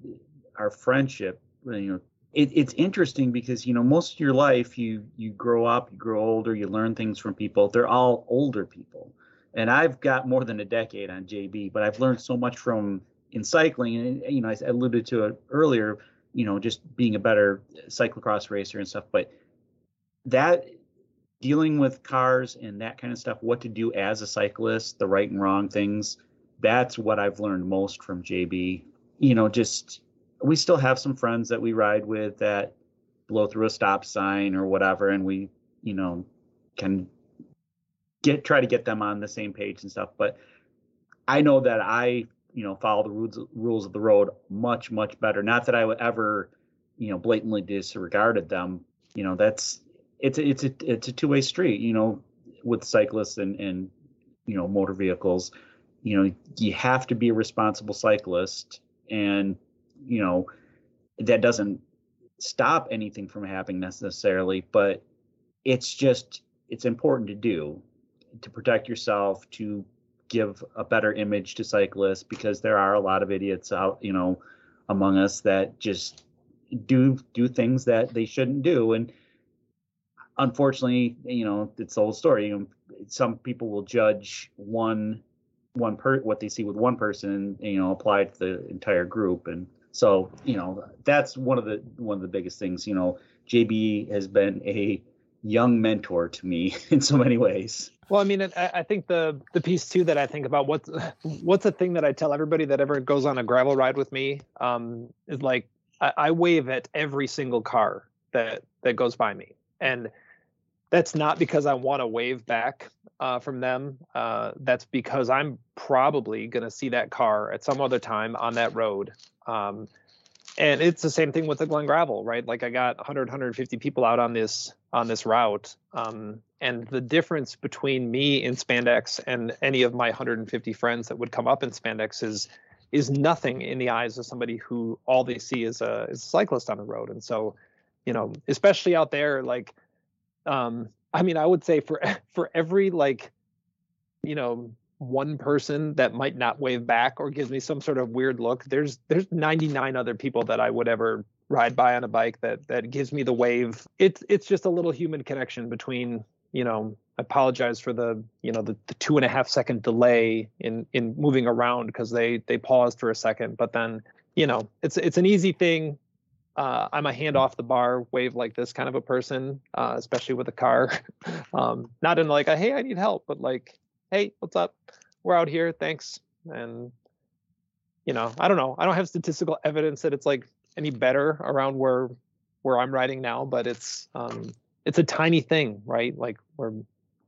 our friendship, you know, it, it's interesting because you know most of your life you you grow up you grow older you learn things from people they're all older people and I've got more than a decade on JB, but I've learned so much from in cycling, and you know, I alluded to it earlier, you know, just being a better cyclocross racer and stuff. But that dealing with cars and that kind of stuff, what to do as a cyclist, the right and wrong things, that's what I've learned most from JB. You know, just we still have some friends that we ride with that blow through a stop sign or whatever, and we, you know, can get try to get them on the same page and stuff. But I know that I, you know, follow the rules rules of the road much much better. Not that I would ever, you know, blatantly disregarded them. You know, that's it's a, it's a it's a two way street. You know, with cyclists and and you know motor vehicles. You know, you have to be a responsible cyclist, and you know that doesn't stop anything from happening necessarily, but it's just it's important to do to protect yourself, to give a better image to cyclists, because there are a lot of idiots out, you know, among us that just do do things that they shouldn't do. And unfortunately, you know, it's the old story. You know, some people will judge one one per what they see with one person, you know, apply to the entire group. And so, you know, that's one of the one of the biggest things. You know, JB has been a young mentor to me in so many ways. Well, I mean, I, I think the the piece too that I think about what's what's the thing that I tell everybody that ever goes on a gravel ride with me um, is like I, I wave at every single car that that goes by me, and that's not because I want to wave back uh, from them. Uh, that's because I'm probably going to see that car at some other time on that road. Um, and it's the same thing with the Glen Gravel, right? Like I got 100, 150 people out on this on this route, um, and the difference between me in spandex and any of my 150 friends that would come up in spandex is is nothing in the eyes of somebody who all they see is a is a cyclist on the road. And so, you know, especially out there, like, um, I mean, I would say for for every like, you know, one person that might not wave back or gives me some sort of weird look there's there's 99 other people that i would ever ride by on a bike that that gives me the wave it's it's just a little human connection between you know I apologize for the you know the, the two and a half second delay in in moving around because they they paused for a second, but then you know it's it's an easy thing. Uh, I'm a hand off the bar, wave like this kind of a person, uh, especially with a car. um, not in like a hey I need help, but like hey what's up? We're out here, thanks. And you know I don't know I don't have statistical evidence that it's like any better around where where I'm riding now, but it's um, it's a tiny thing, right? Like we're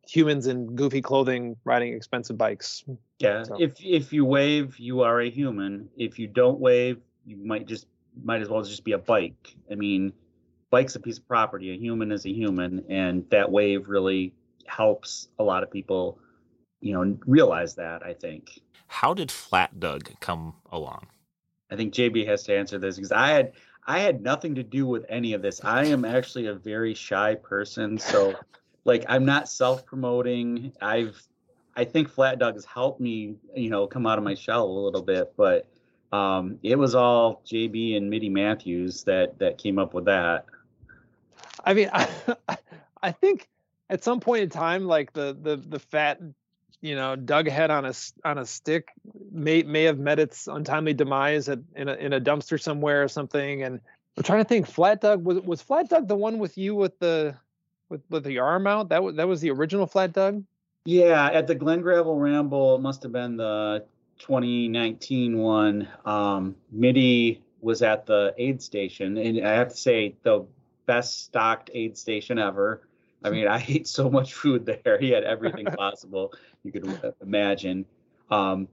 humans in goofy clothing riding expensive bikes. Yeah. So- If if you wave, you are a human. If you don't wave, you might just might as well just be a bike. I mean, bike's a piece of property. A human is a human, and that wave really helps a lot of people, you know, realize that. I think. How did Flat Doug come along? I think JB has to answer this because I had I had nothing to do with any of this. I am actually a very shy person, so like I'm not self-promoting. I've I think Flat Doug has helped me, you know, come out of my shell a little bit, but um, it was all JB and Mitty Matthews that that came up with that. I mean, I, I think at some point in time, like the the the fat, you know, Doug head on a on a stick may may have met its untimely demise at in a in a dumpster somewhere or something. And I'm trying to think. Flat Doug was was Flat Doug the one with you with the with with the arm out? That was that was the original Flat Doug. Yeah, at the Glen Gravel Ramble, it must have been the 2019 one. Um, Mitty was at the aid station, and I have to say, the best stocked aid station ever. I mean, I ate so much food there. He had everything possible you could uh, imagine. Um,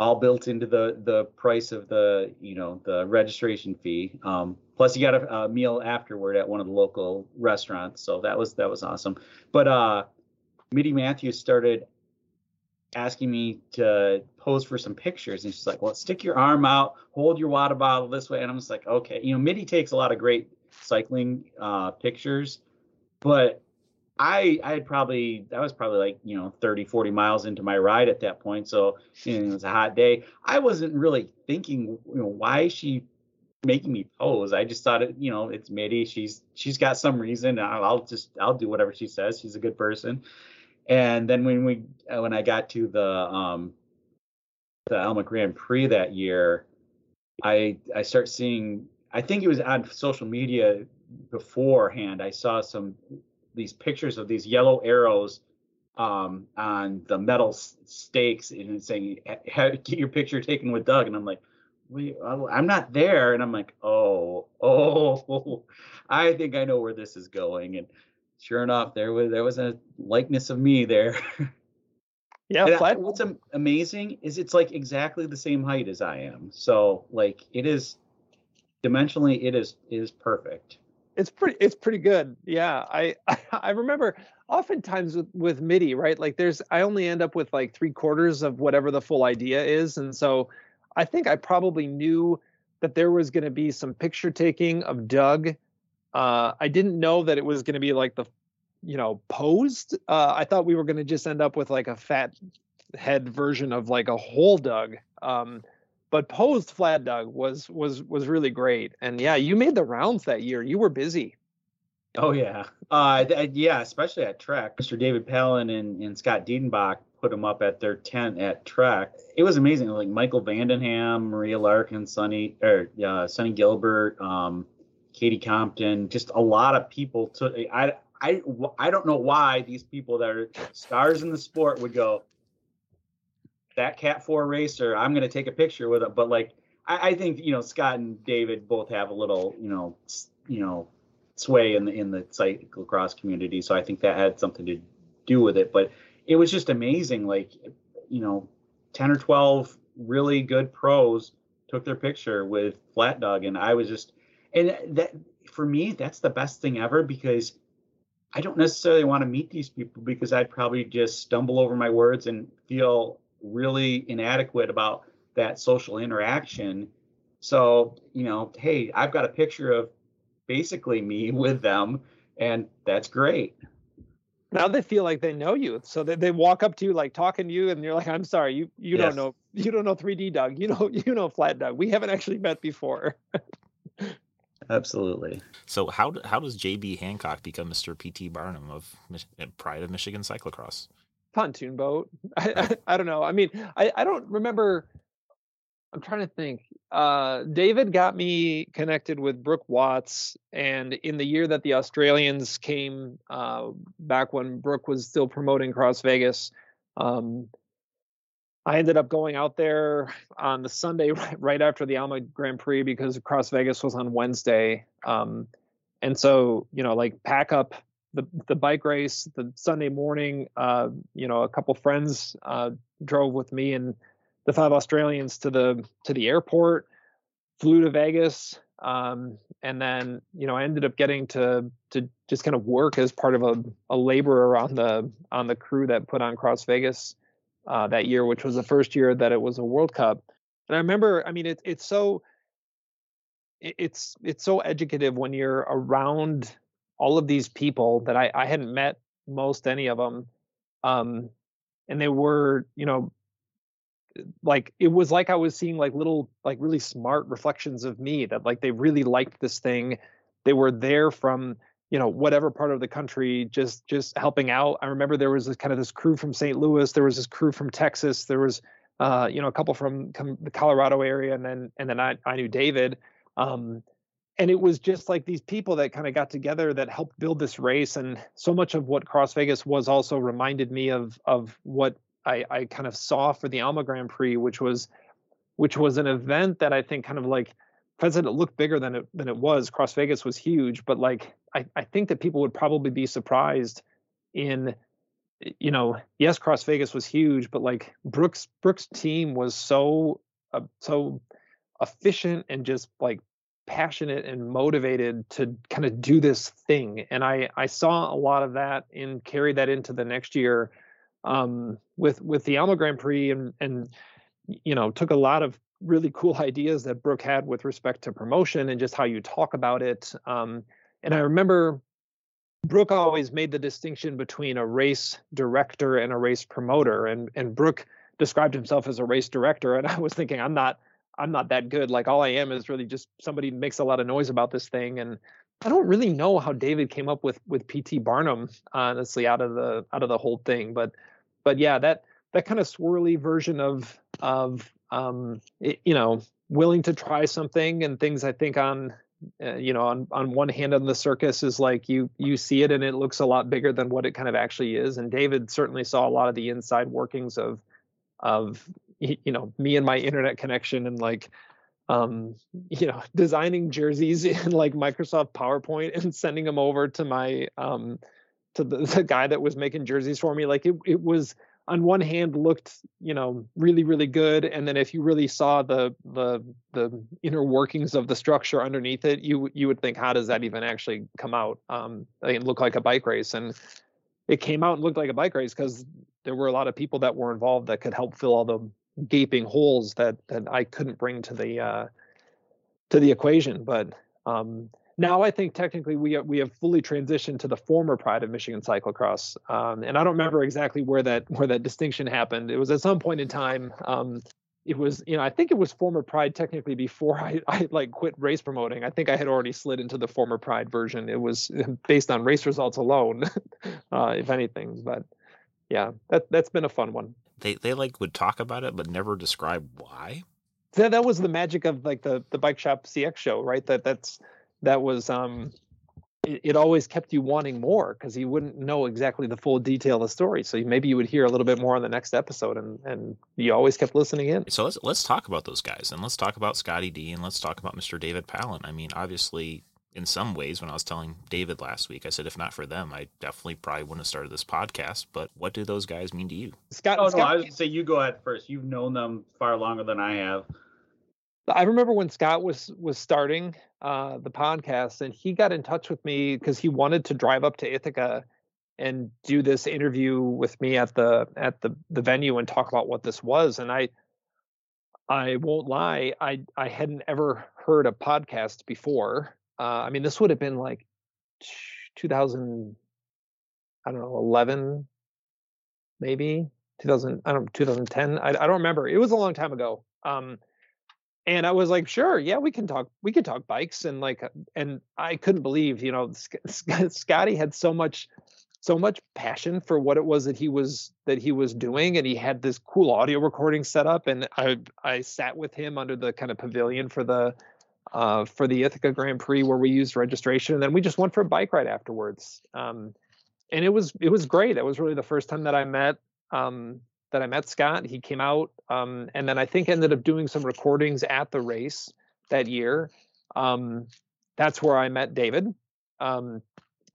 all built into the the price of the you know the registration fee. Um, plus, you got a, a meal afterward at one of the local restaurants, so that was that was awesome. But uh, Mitty Matthews started asking me to pose for some pictures, and she's like, "Well, stick your arm out, hold your water bottle this way," and I'm just like, "Okay." You know, Mitty takes a lot of great cycling uh, pictures, but I I had probably that was probably like you know 30 40 miles into my ride at that point, so it was a hot day. I wasn't really thinking, you know, why is she making me pose. I just thought it, you know, it's Mitty. She's she's got some reason. I'll, I'll just I'll do whatever she says. She's a good person. And then when we uh, when I got to the um the Alma Grand Prix that year, I I start seeing. I think it was on social media beforehand. I saw some these pictures of these yellow arrows um, on the metal stakes and saying get your picture taken with Doug. And I'm like wait I'm not there. And I'm like oh oh I think I know where this is going. And sure enough there was there was a likeness of me there. Yeah, Flat. what's amazing is it's like exactly the same height as I am. So like it is dimensionally it is it is perfect it's pretty it's pretty good. Yeah i i remember oftentimes with, with Mitty right? Like there's i only end up with like three quarters of whatever the full idea is and so i think i probably knew that there was going to be some picture taking of doug. Uh i didn't know that it was going to be like the you know posed. Uh i thought we were going to just end up with like a fat head version of like a whole doug. Um but posed flat Doug was was was really great and yeah you made the rounds that year you were busy Oh yeah, uh, th- yeah, especially at Trek. Mr. David Palin and, and Scott Diedenbach put them up at their tent at Trek. It was amazing. Like Michael van den Ham, Maria Larkin, Sunny or uh, Sunny Gilbert, um, Katie Compton, just a lot of people. Took I I I don't know why these people that are stars in the sport would go that Cat Four racer. I'm going to take a picture with it, but like. I, I think you know Scott and David both have a little you know you know sway in the in the cyclocross community. So I think that had something to do with it. But it was just amazing. Like, you know, ten or twelve really good pros took their picture with Flat Doug, and I was just and that for me that's the best thing ever because I don't necessarily want to meet these people because I'd probably just stumble over my words and feel really inadequate about that social interaction. So, you know, hey, I've got a picture of basically me with them and that's great now they feel like they know you so they, they walk up to you like talking to you and you're like i'm sorry you you Yes. don't know you don't know 3d doug you know you know flat doug we haven't actually met before absolutely. So how how does JB Hancock become Mr. PT Barnum of Mich- Pride of Michigan Cyclocross? Pontoon boat. I, I, I don't know. I mean, I, I don't remember. I'm trying to think. Uh, David got me connected with Brook Watts, and in the year that the Australians came uh, back when Brook was still promoting Cross Vegas, um, I ended up going out there on the Sunday right, right after the Alma Grand Prix because Cross Vegas was on Wednesday. Um, and so, you know, like pack up the the bike race the Sunday morning. Uh, you know, a couple friends uh, drove with me and the five Australians to the to the airport, flew to Vegas, um, and then you know I ended up getting to to just kind of work as part of a, a laborer on the on the crew that put on Cross Vegas uh, that year, which was the first year that it was a World Cup. And I remember, I mean, it, it's so it, it's it's so educative when you're around all of these people that I, I hadn't met most any of them, um, and they were you know like it was like I was seeing like little like really smart reflections of me that like they really liked this thing. They were there from you know whatever part of the country just just helping out. I remember there was this kind of this crew from St. Louis, there was this crew from Texas, there was uh, you know a couple from, from the Colorado area, and then and then I I knew David. Um, and it was just like these people that kind of got together that helped build this race and so much of what cross vegas was also reminded me of of what I, I kind of saw for the Alma Grand Prix, which was which was an event that I think kind of like it looked bigger than it than it was. Cross Vegas was huge, but like I, I think that people would probably be surprised in you know, yes, Cross Vegas was huge, but like Brooks Brooks team was so uh, so efficient and just like passionate and motivated to kind of do this thing. And I I saw a lot of that and carry that into the next year um, with with the Alma Grand Prix and and you know took a lot of really cool ideas that Brook had with respect to promotion and just how you talk about it. Um, and I remember Brook always made the distinction between a race director and a race promoter, and and Brook described himself as a race director, and I was thinking I'm not I'm not that good. Like all I am is really just somebody makes a lot of noise about this thing, and I don't really know how David came up with with PT Barnum, honestly, out of the out of the whole thing. But but yeah, that that kind of swirly version of of um, it, you know willing to try something and things. I think on uh, you know on on one hand on the circus is like you you see it and it looks a lot bigger than what it kind of actually is. And David certainly saw a lot of the inside workings of of you know me and my internet connection and like um, you know, designing jerseys in like Microsoft PowerPoint and sending them over to my um, to the, the guy that was making jerseys for me. Like it, it was on one hand looked, you know, really really good, and then if you really saw the the the inner workings of the structure underneath it, you you would think, how does that even actually come out? Um, it looked like a bike race, and it came out and looked like a bike race because there were a lot of people that were involved that could help fill all the gaping holes that that I couldn't bring to the uh, to the equation. But um, now I think technically we we have fully transitioned to the former Pride of Michigan Cyclocross, um, and I don't remember exactly where that where that distinction happened. It was at some point in time. Um, it was you know I think it was former Pride technically before I I like quit race promoting. I think I had already slid into the former Pride version. It was based on race results alone, uh, if anything. But yeah, that that's been a fun one they they like would talk about it but never describe why. That that was the magic of like the the bike shop CX show, right? That that's that was um it, it always kept you wanting more because you wouldn't know exactly the full detail of the story. So maybe you would hear a little bit more on the next episode and and you always kept listening in. So let's let's talk about those guys and let's talk about Scotty D and let's talk about Mr. David Palin. I mean, obviously in some ways when I was telling David last week. I said if not for them, I definitely probably wouldn't have started this podcast. But what do those guys mean to you? Scott, oh Scott, no, I was say you go ahead first. You've known them far longer than I have. I remember when Scott was was starting uh, the podcast, and he got in touch with me because he wanted to drive up to Ithaca and do this interview with me at the at the the venue and talk about what this was. And I I won't lie, I I hadn't ever heard a podcast before. Uh, I mean, this would have been like 2000, I don't know, 11, maybe 2000, I don't 2010. I, I don't remember. It was a long time ago. Um, and I was like, sure, yeah, we can talk, we can talk bikes, and like, and I couldn't believe, you know, Scotty had so much, so much passion for what it was that he was that he was doing, and he had this cool audio recording set up, and I I sat with him under the kind of pavilion for the uh, for the Ithaca Grand Prix where we used registration, and then we just went for a bike ride afterwards. Um, and it was it was great. It was really the first time that I met um, that I met Scott. He came out, um, and then I think ended up doing some recordings at the race that year. Um, that's where I met David. Um,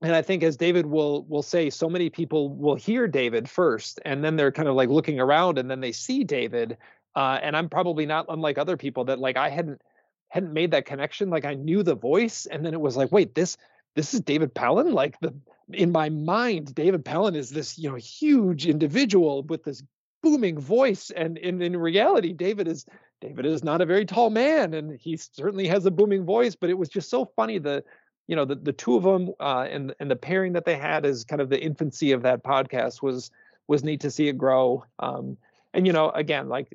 and I think as David will will say, so many people will hear David first, and then they're kind of like looking around, and then they see David. Uh, and I'm probably not unlike other people that like I hadn't hadn't made that connection. Like I knew the voice, and then it was like, wait, this this is David Pellin. Like the in my mind, David Pellin is this you know huge individual with this booming voice and in, in reality david is david is not a very tall man and he certainly has a booming voice but it was just so funny the you know the, the two of them uh, and and the pairing that they had as kind of the infancy of that podcast was was neat to see it grow um, and you know again like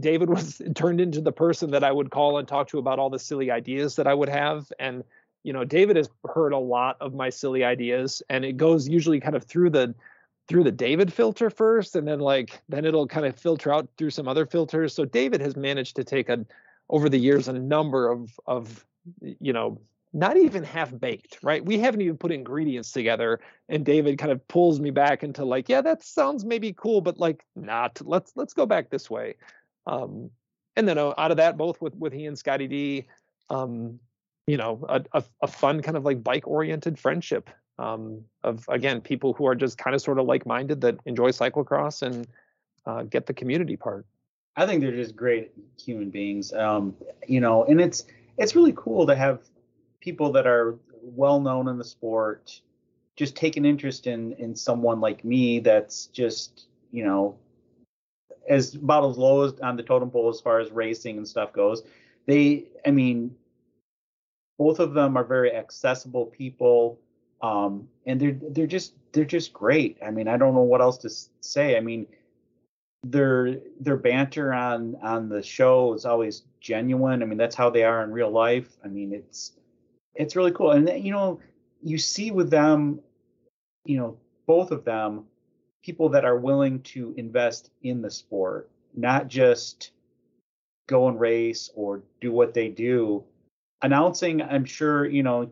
david was turned into the person that i would call and talk to about all the silly ideas that i would have and you know david has heard a lot of my silly ideas and it goes usually kind of through the through the David filter first, and then like then it'll kind of filter out through some other filters. So David has managed to take a over the years a number of of you know not even half baked, right? We haven't even put ingredients together, and David kind of pulls me back into like, yeah, that sounds maybe cool, but like not. Let's let's go back this way. Um, and then uh, out of that, both with with he and Scotty D, um, you know, a, a, a fun kind of like bike oriented friendship um, of again people who are just kind of sort of like-minded that enjoy cyclocross and uh, get the community part. I think they're just great human beings, um, you know, and it's it's really cool to have people that are well known in the sport just take an interest in in someone like me that's just you know as about as low as on the totem pole as far as racing and stuff goes. They, I mean, both of them are very accessible people um, and they're they're just they're just great. I mean, I don't know what else to say. I mean, their their banter on on the show is always genuine. I mean, that's how they are in real life. I mean, it's it's really cool. And you know, you see with them, you know, both of them, people that are willing to invest in the sport, not just go and race or do what they do. Announcing, I'm sure, you know,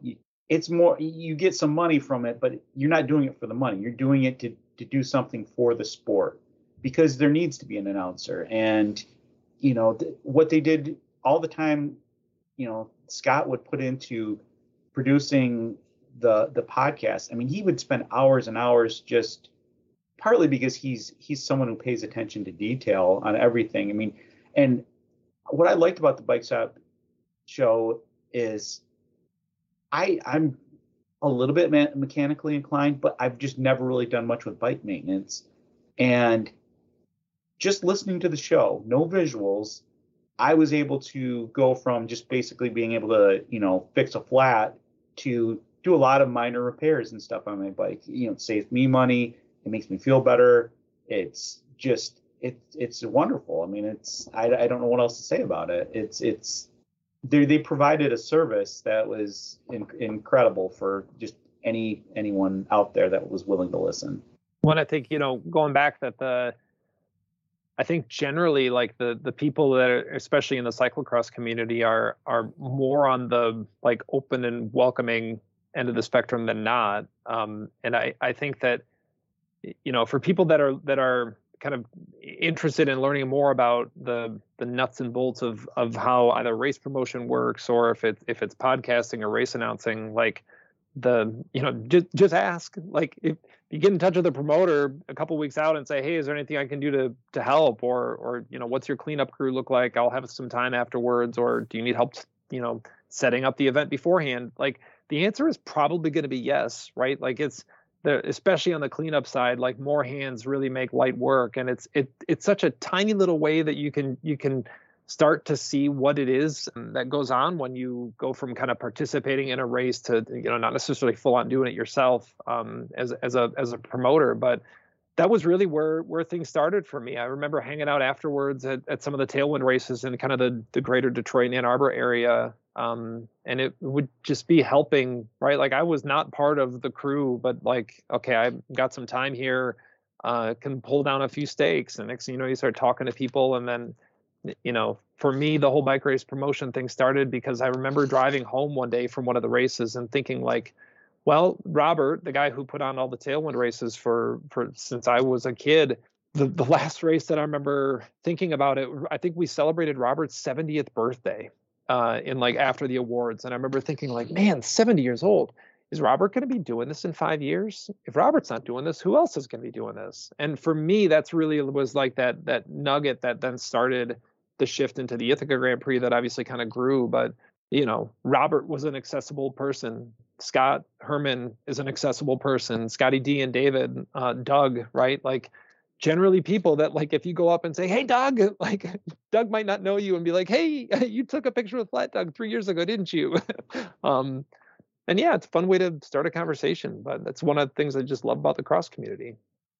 it's more you get some money from it, but you're not doing it for the money. You're doing it to to do something for the sport because there needs to be an announcer. And you know th- what they did all the time. You know Scott would put into producing the the podcast. I mean, he would spend hours and hours just partly because he's he's someone who pays attention to detail on everything. I mean, and what I liked about the Bike Shop show is I I'm a little bit me- mechanically inclined, but I've just never really done much with bike maintenance. And just listening to the show, no visuals, I was able to go from just basically being able to, you know, fix a flat to do a lot of minor repairs and stuff on my bike. You know, it saves me money. It makes me feel better. It's just it, it's wonderful. I mean, it's I, I don't know what else to say about it. It's it's they they provided a service that was in, incredible for just any anyone out there that was willing to listen. Well, I think you know, going back that the I think generally like the the people that are especially in the cyclocross community are are more on the like open and welcoming end of the spectrum than not. Um, and I I think that you know for people that are that are kind of interested in learning more about the the nuts and bolts of of how either race promotion works or if it's if it's podcasting or race announcing like the you know just just ask like if you get in touch with the promoter a couple weeks out and say hey is there anything i can do to to help? Or or you know what's your cleanup crew look like? I'll have some time afterwards. Or do you need help you know setting up the event beforehand? Like the answer is probably going to be yes right? Like it's the, especially on the cleanup side, like more hands really make light work, and it's it it's such a tiny little way that you can you can start to see what it is that goes on when you go from kind of participating in a race to you know not necessarily full on doing it yourself um, as as a as a promoter, but that was really where where things started for me. I remember hanging out afterwards at, at some of the tailwind races in kind of the the greater Detroit and Ann Arbor area. Um, and it would just be helping, right? Like I was not part of the crew, but like, okay, I got some time here, uh, can pull down a few stakes. And next thing you know, you start talking to people. And then, you know, for me, the whole bike race promotion thing started because I remember driving home one day from one of the races and thinking like, well, Robert, the guy who put on all the tailwind races for for since I was a kid, the the last race that I remember thinking about it, I think we celebrated Robert's 70th birthday uh, in like after the awards, and I remember thinking like, man, 70 years old. Is Robert going to be doing this in five years? If Robert's not doing this, who else is going to be doing this? And for me, that's really was like that that nugget that then started the shift into the Ithaca Grand Prix that obviously kind of grew. But you know, Robert was an accessible person. Scott Herman is an accessible person. Scotty D and David, uh, Doug, right? Like generally people that like if you go up and say, "Hey, Doug," like Doug might not know you and be like, "Hey, you took a picture with Flat Doug three years ago, didn't you?" um, and yeah, it's a fun way to start a conversation. But that's one of the things I just love about the cross community.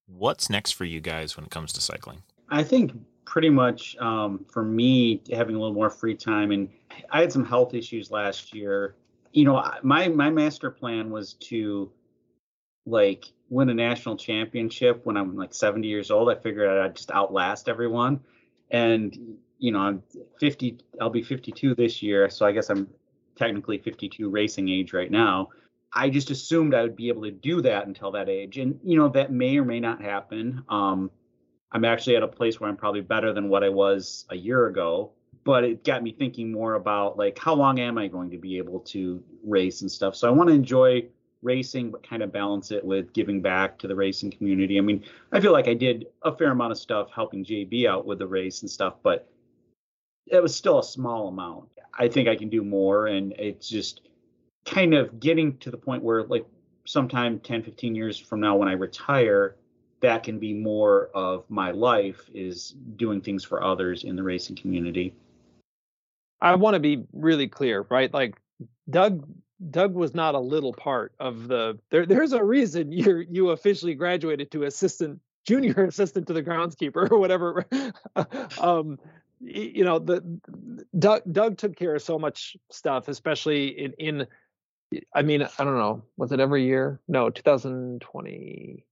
What's next for you guys when it comes to cycling? I think pretty much um, for me having a little more free time and i had some health issues last year. You know my my master plan was to like win a national championship when i'm like 70 years old. I figured i'd just outlast everyone. And you know i'm 50 i'll be 52 this year so i guess i'm technically 52 racing age right now. I just assumed i would be able to do that until that age. And you know that may or may not happen. Um, I'm actually at a place where I'm probably better than what I was a year ago. But it got me thinking more about like how long am I going to be able to race and stuff. So I want to enjoy racing, but kind of balance it with giving back to the racing community. I mean, I feel like I did a fair amount of stuff helping JB out with the race and stuff, but it was still a small amount. I think I can do more. And it's just kind of getting to the point where like sometime 10, 15 years from now when I retire, that can be more of my life is doing things for others in the racing community. I want to be really clear, right? Like Doug Doug was not a little part of the there there's a reason you you officially graduated to assistant junior assistant to the groundskeeper or whatever. um you know the Doug Doug took care of so much stuff especially in in I mean I don't know was it every year? No, 2020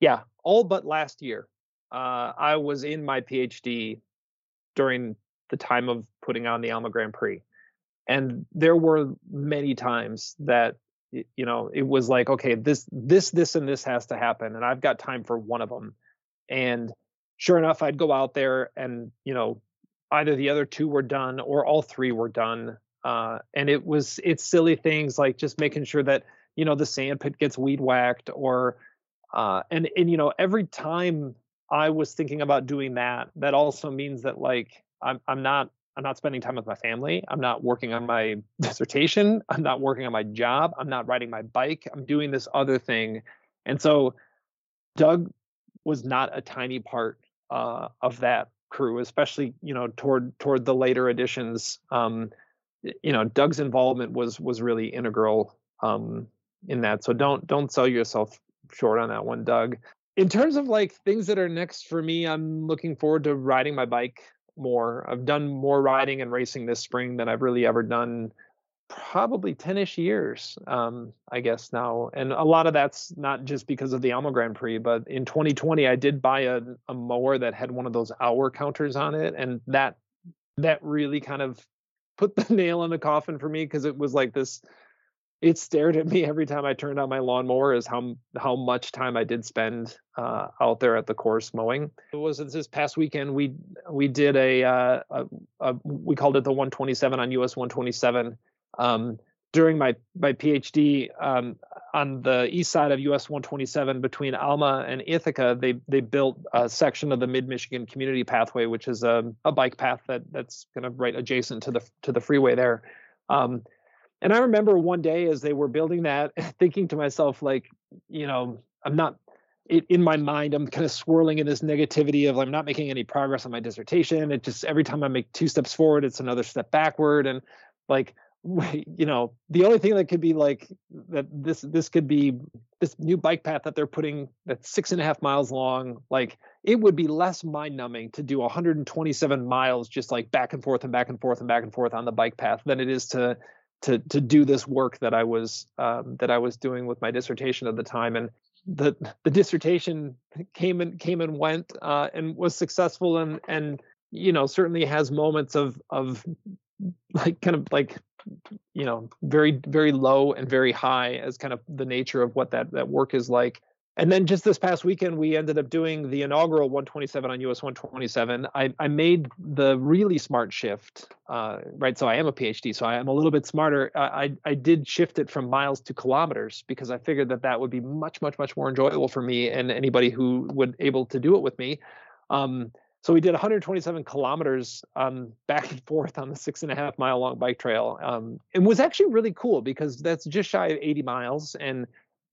yeah, all but last year. Uh, I was in my PhD during the time of putting on the Alma Grand Prix. And there were many times that you know it was like okay this this this and this has to happen and i've got time for one of them and sure enough i'd go out there and you know either the other two were done or all three were done uh, and it was it's silly things like just making sure that you know the sand pit gets weed whacked or uh, and and you know every time I was thinking about doing that, that also means that like I'm I'm not I'm not spending time with my family. I'm not working on my dissertation. I'm not working on my job. I'm not riding my bike. I'm doing this other thing. And so Doug was not a tiny part uh, of that crew, especially you know toward toward the later editions. Um, you know, Doug's involvement was was really integral um, in that. So don't don't sell yourself short on that one, Doug. In terms of like things that are next for me, I'm looking forward to riding my bike more. I've done more riding and racing this spring than I've really ever done probably 10ish years um, i guess now and a lot of that's not just because of the alma grand prix but in 2020 i did buy a, a mower that had one of those hour counters on it and that that really kind of put the nail in the coffin for me because it was like this it stared at me every time I turned on my lawnmower as how how much time I did spend uh, out there at the course mowing. It was this past weekend we we did a, uh, a, a we called it the 127 on US 127 um, during my my PhD um, on the east side of US 127 between Alma and Ithaca. They they built a section of the Mid Michigan Community Pathway, which is a, a bike path that that's kind of right adjacent to the to the freeway there. Um, and I remember one day as they were building that, thinking to myself, like, you know, I'm not it, in my mind, I'm kind of swirling in this negativity of I'm not making any progress on my dissertation. It just every time I make two steps forward, it's another step backward. And like you know, the only thing that could be like that this this could be this new bike path that they're putting that's six and a half miles long. Like it would be less mind numbing to do 127 miles just like back and forth and back and forth and back and forth on the bike path than it is to to to do this work that I was um, that I was doing with my dissertation at the time. And the the dissertation came and came and went uh, and was successful and and you know certainly has moments of of like kind of like you know very very low and very high as kind of the nature of what that that work is like and then just this past weekend we ended up doing the inaugural 127 on us 127 i, I made the really smart shift uh, right so i am a phd so i am a little bit smarter I, I did shift it from miles to kilometers because i figured that that would be much much much more enjoyable for me and anybody who would able to do it with me um, so we did 127 kilometers um, back and forth on the six and a half mile long bike trail. Um, it was actually really cool because that's just shy of 80 miles. And,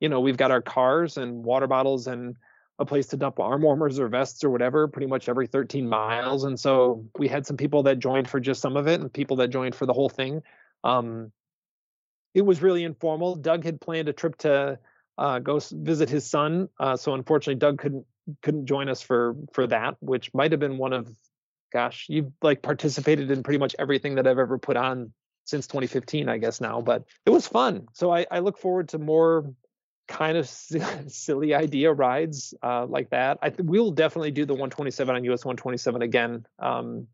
you know, we've got our cars and water bottles and a place to dump arm warmers or vests or whatever pretty much every 13 miles. And so we had some people that joined for just some of it and people that joined for the whole thing. Um, it was really informal. Doug had planned a trip to uh, go visit his son. Uh, so unfortunately, Doug couldn't couldn't join us for for that, which might have been one of, gosh, you've like participated in pretty much everything that I've ever put on since 2015, I guess now. But it was fun. So I, I look forward to more kind of silly idea rides uh, like that. I th- we'll definitely do the 127 on US 127 again. Um,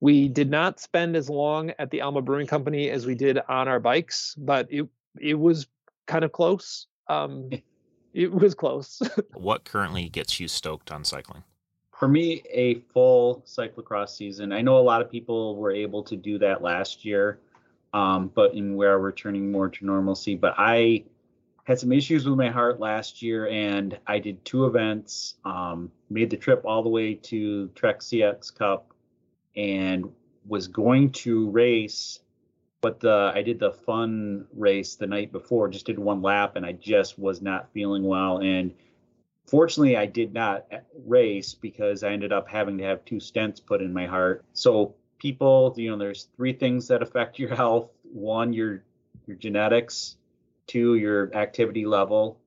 we did not spend as long at the Alma Brewing Company as we did on our bikes, but it it was kind of close. Um, it was close. what currently gets you stoked on cycling? For me, a full cyclocross season. I know a lot of people were able to do that last year, um, but in where we're returning more to normalcy. But I had some issues with my heart last year, and I did two events. Um, made the trip all the way to Trek CX Cup, and was going to race but the I did the fun race the night before, just did one lap, and I just was not feeling well. And fortunately, I did not race because I ended up having to have two stents put in my heart. So people, you know, there's three things that affect your health: one, your your genetics, two, your activity level,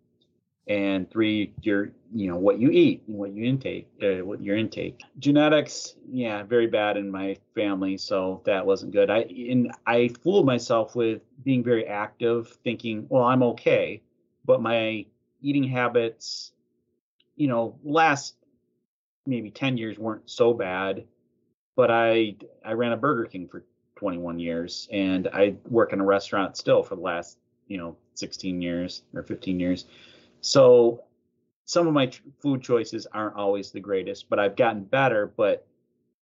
and three, your you know what you eat and what you intake, uh, what your intake. Genetics, yeah, very bad in my family, so that wasn't good. I and I fooled myself with being very active, thinking, well, I'm okay, but my eating habits, you know, last maybe 10 years weren't so bad, but I I ran a Burger King for 21 years and I work in a restaurant still for the last, you know, 16 years or 15 years so some of my food choices aren't always the greatest, but I've gotten better. But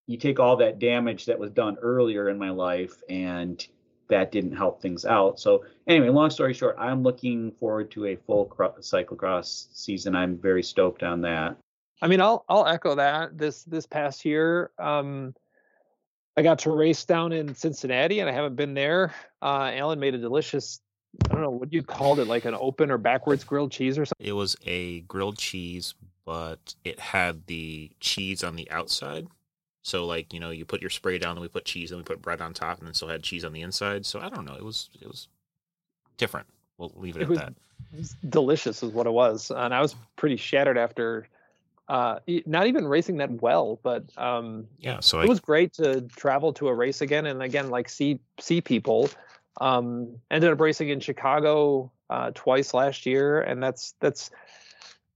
you take all that damage that was done earlier in my life and that didn't help things out. So anyway, long story short, I'm looking forward to a full cro- cyclocross season. I'm very stoked on that. I mean, I'll I'll echo that. This this past year, um, I got to race down in Cincinnati, and I haven't been there. Uh, Alan made a delicious I don't know what you called it, like an open or backwards grilled cheese or something. It was a grilled cheese, but it had the cheese on the outside. So like you know, you put your spray down, then we put cheese, and we put bread on top, and then still had cheese on the inside. So I don't know, it was it was different. We'll leave it, it at was, that. It was delicious, is what it was, and I was pretty shattered after. Uh, not even racing that well, but um, yeah, so it I, was great to travel to a race again, and again, like see see people um, ended up racing in Chicago uh, twice last year, and that's that's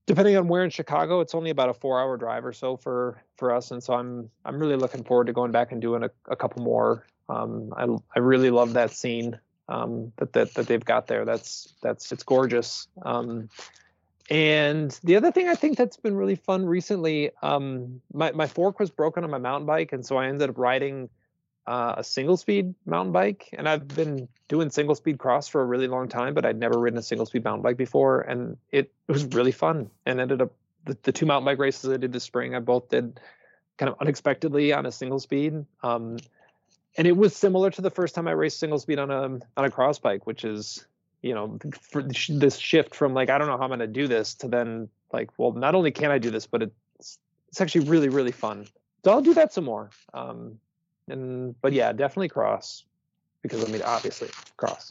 depending on where in Chicago, it's only about a four-hour drive or so for for us, and so I'm I'm really looking forward to going back and doing a, a couple more. Um, I I really love that scene um, that that that they've got there. That's that's it's gorgeous. Um, and the other thing I think that's been really fun recently, um, my my fork was broken on my mountain bike, and so I ended up riding uh, a single speed mountain bike, and I've been doing single speed cross for a really long time, but I'd never ridden a single speed mountain bike before, and it, it was really fun. And ended up the, the two mountain bike races I did this spring, I both did kind of unexpectedly on a single speed. Um, and it was similar to the first time I raced single speed on a on a cross bike, which is you know this shift from like I don't know how I'm going to do this to then like well not only can I do this, but it's it's actually really really fun. So I'll do that some more. Um, and but yeah, definitely cross. because I mean, obviously, cross.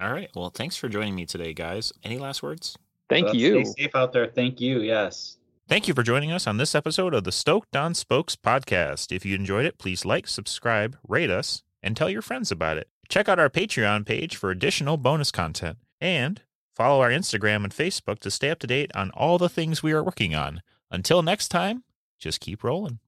All right. Well, thanks for joining me today, guys. Any last words? Thank Uh, you. Stay safe out there. Thank you. Yes. Thank you for joining us on this episode of the Stoked on Spokes podcast. If you enjoyed it, please like, subscribe, rate us, and tell your friends about it. Check out our Patreon page for additional bonus content. And follow our Instagram and Facebook to stay up to date on all the things we are working on. Until next time, just keep rolling.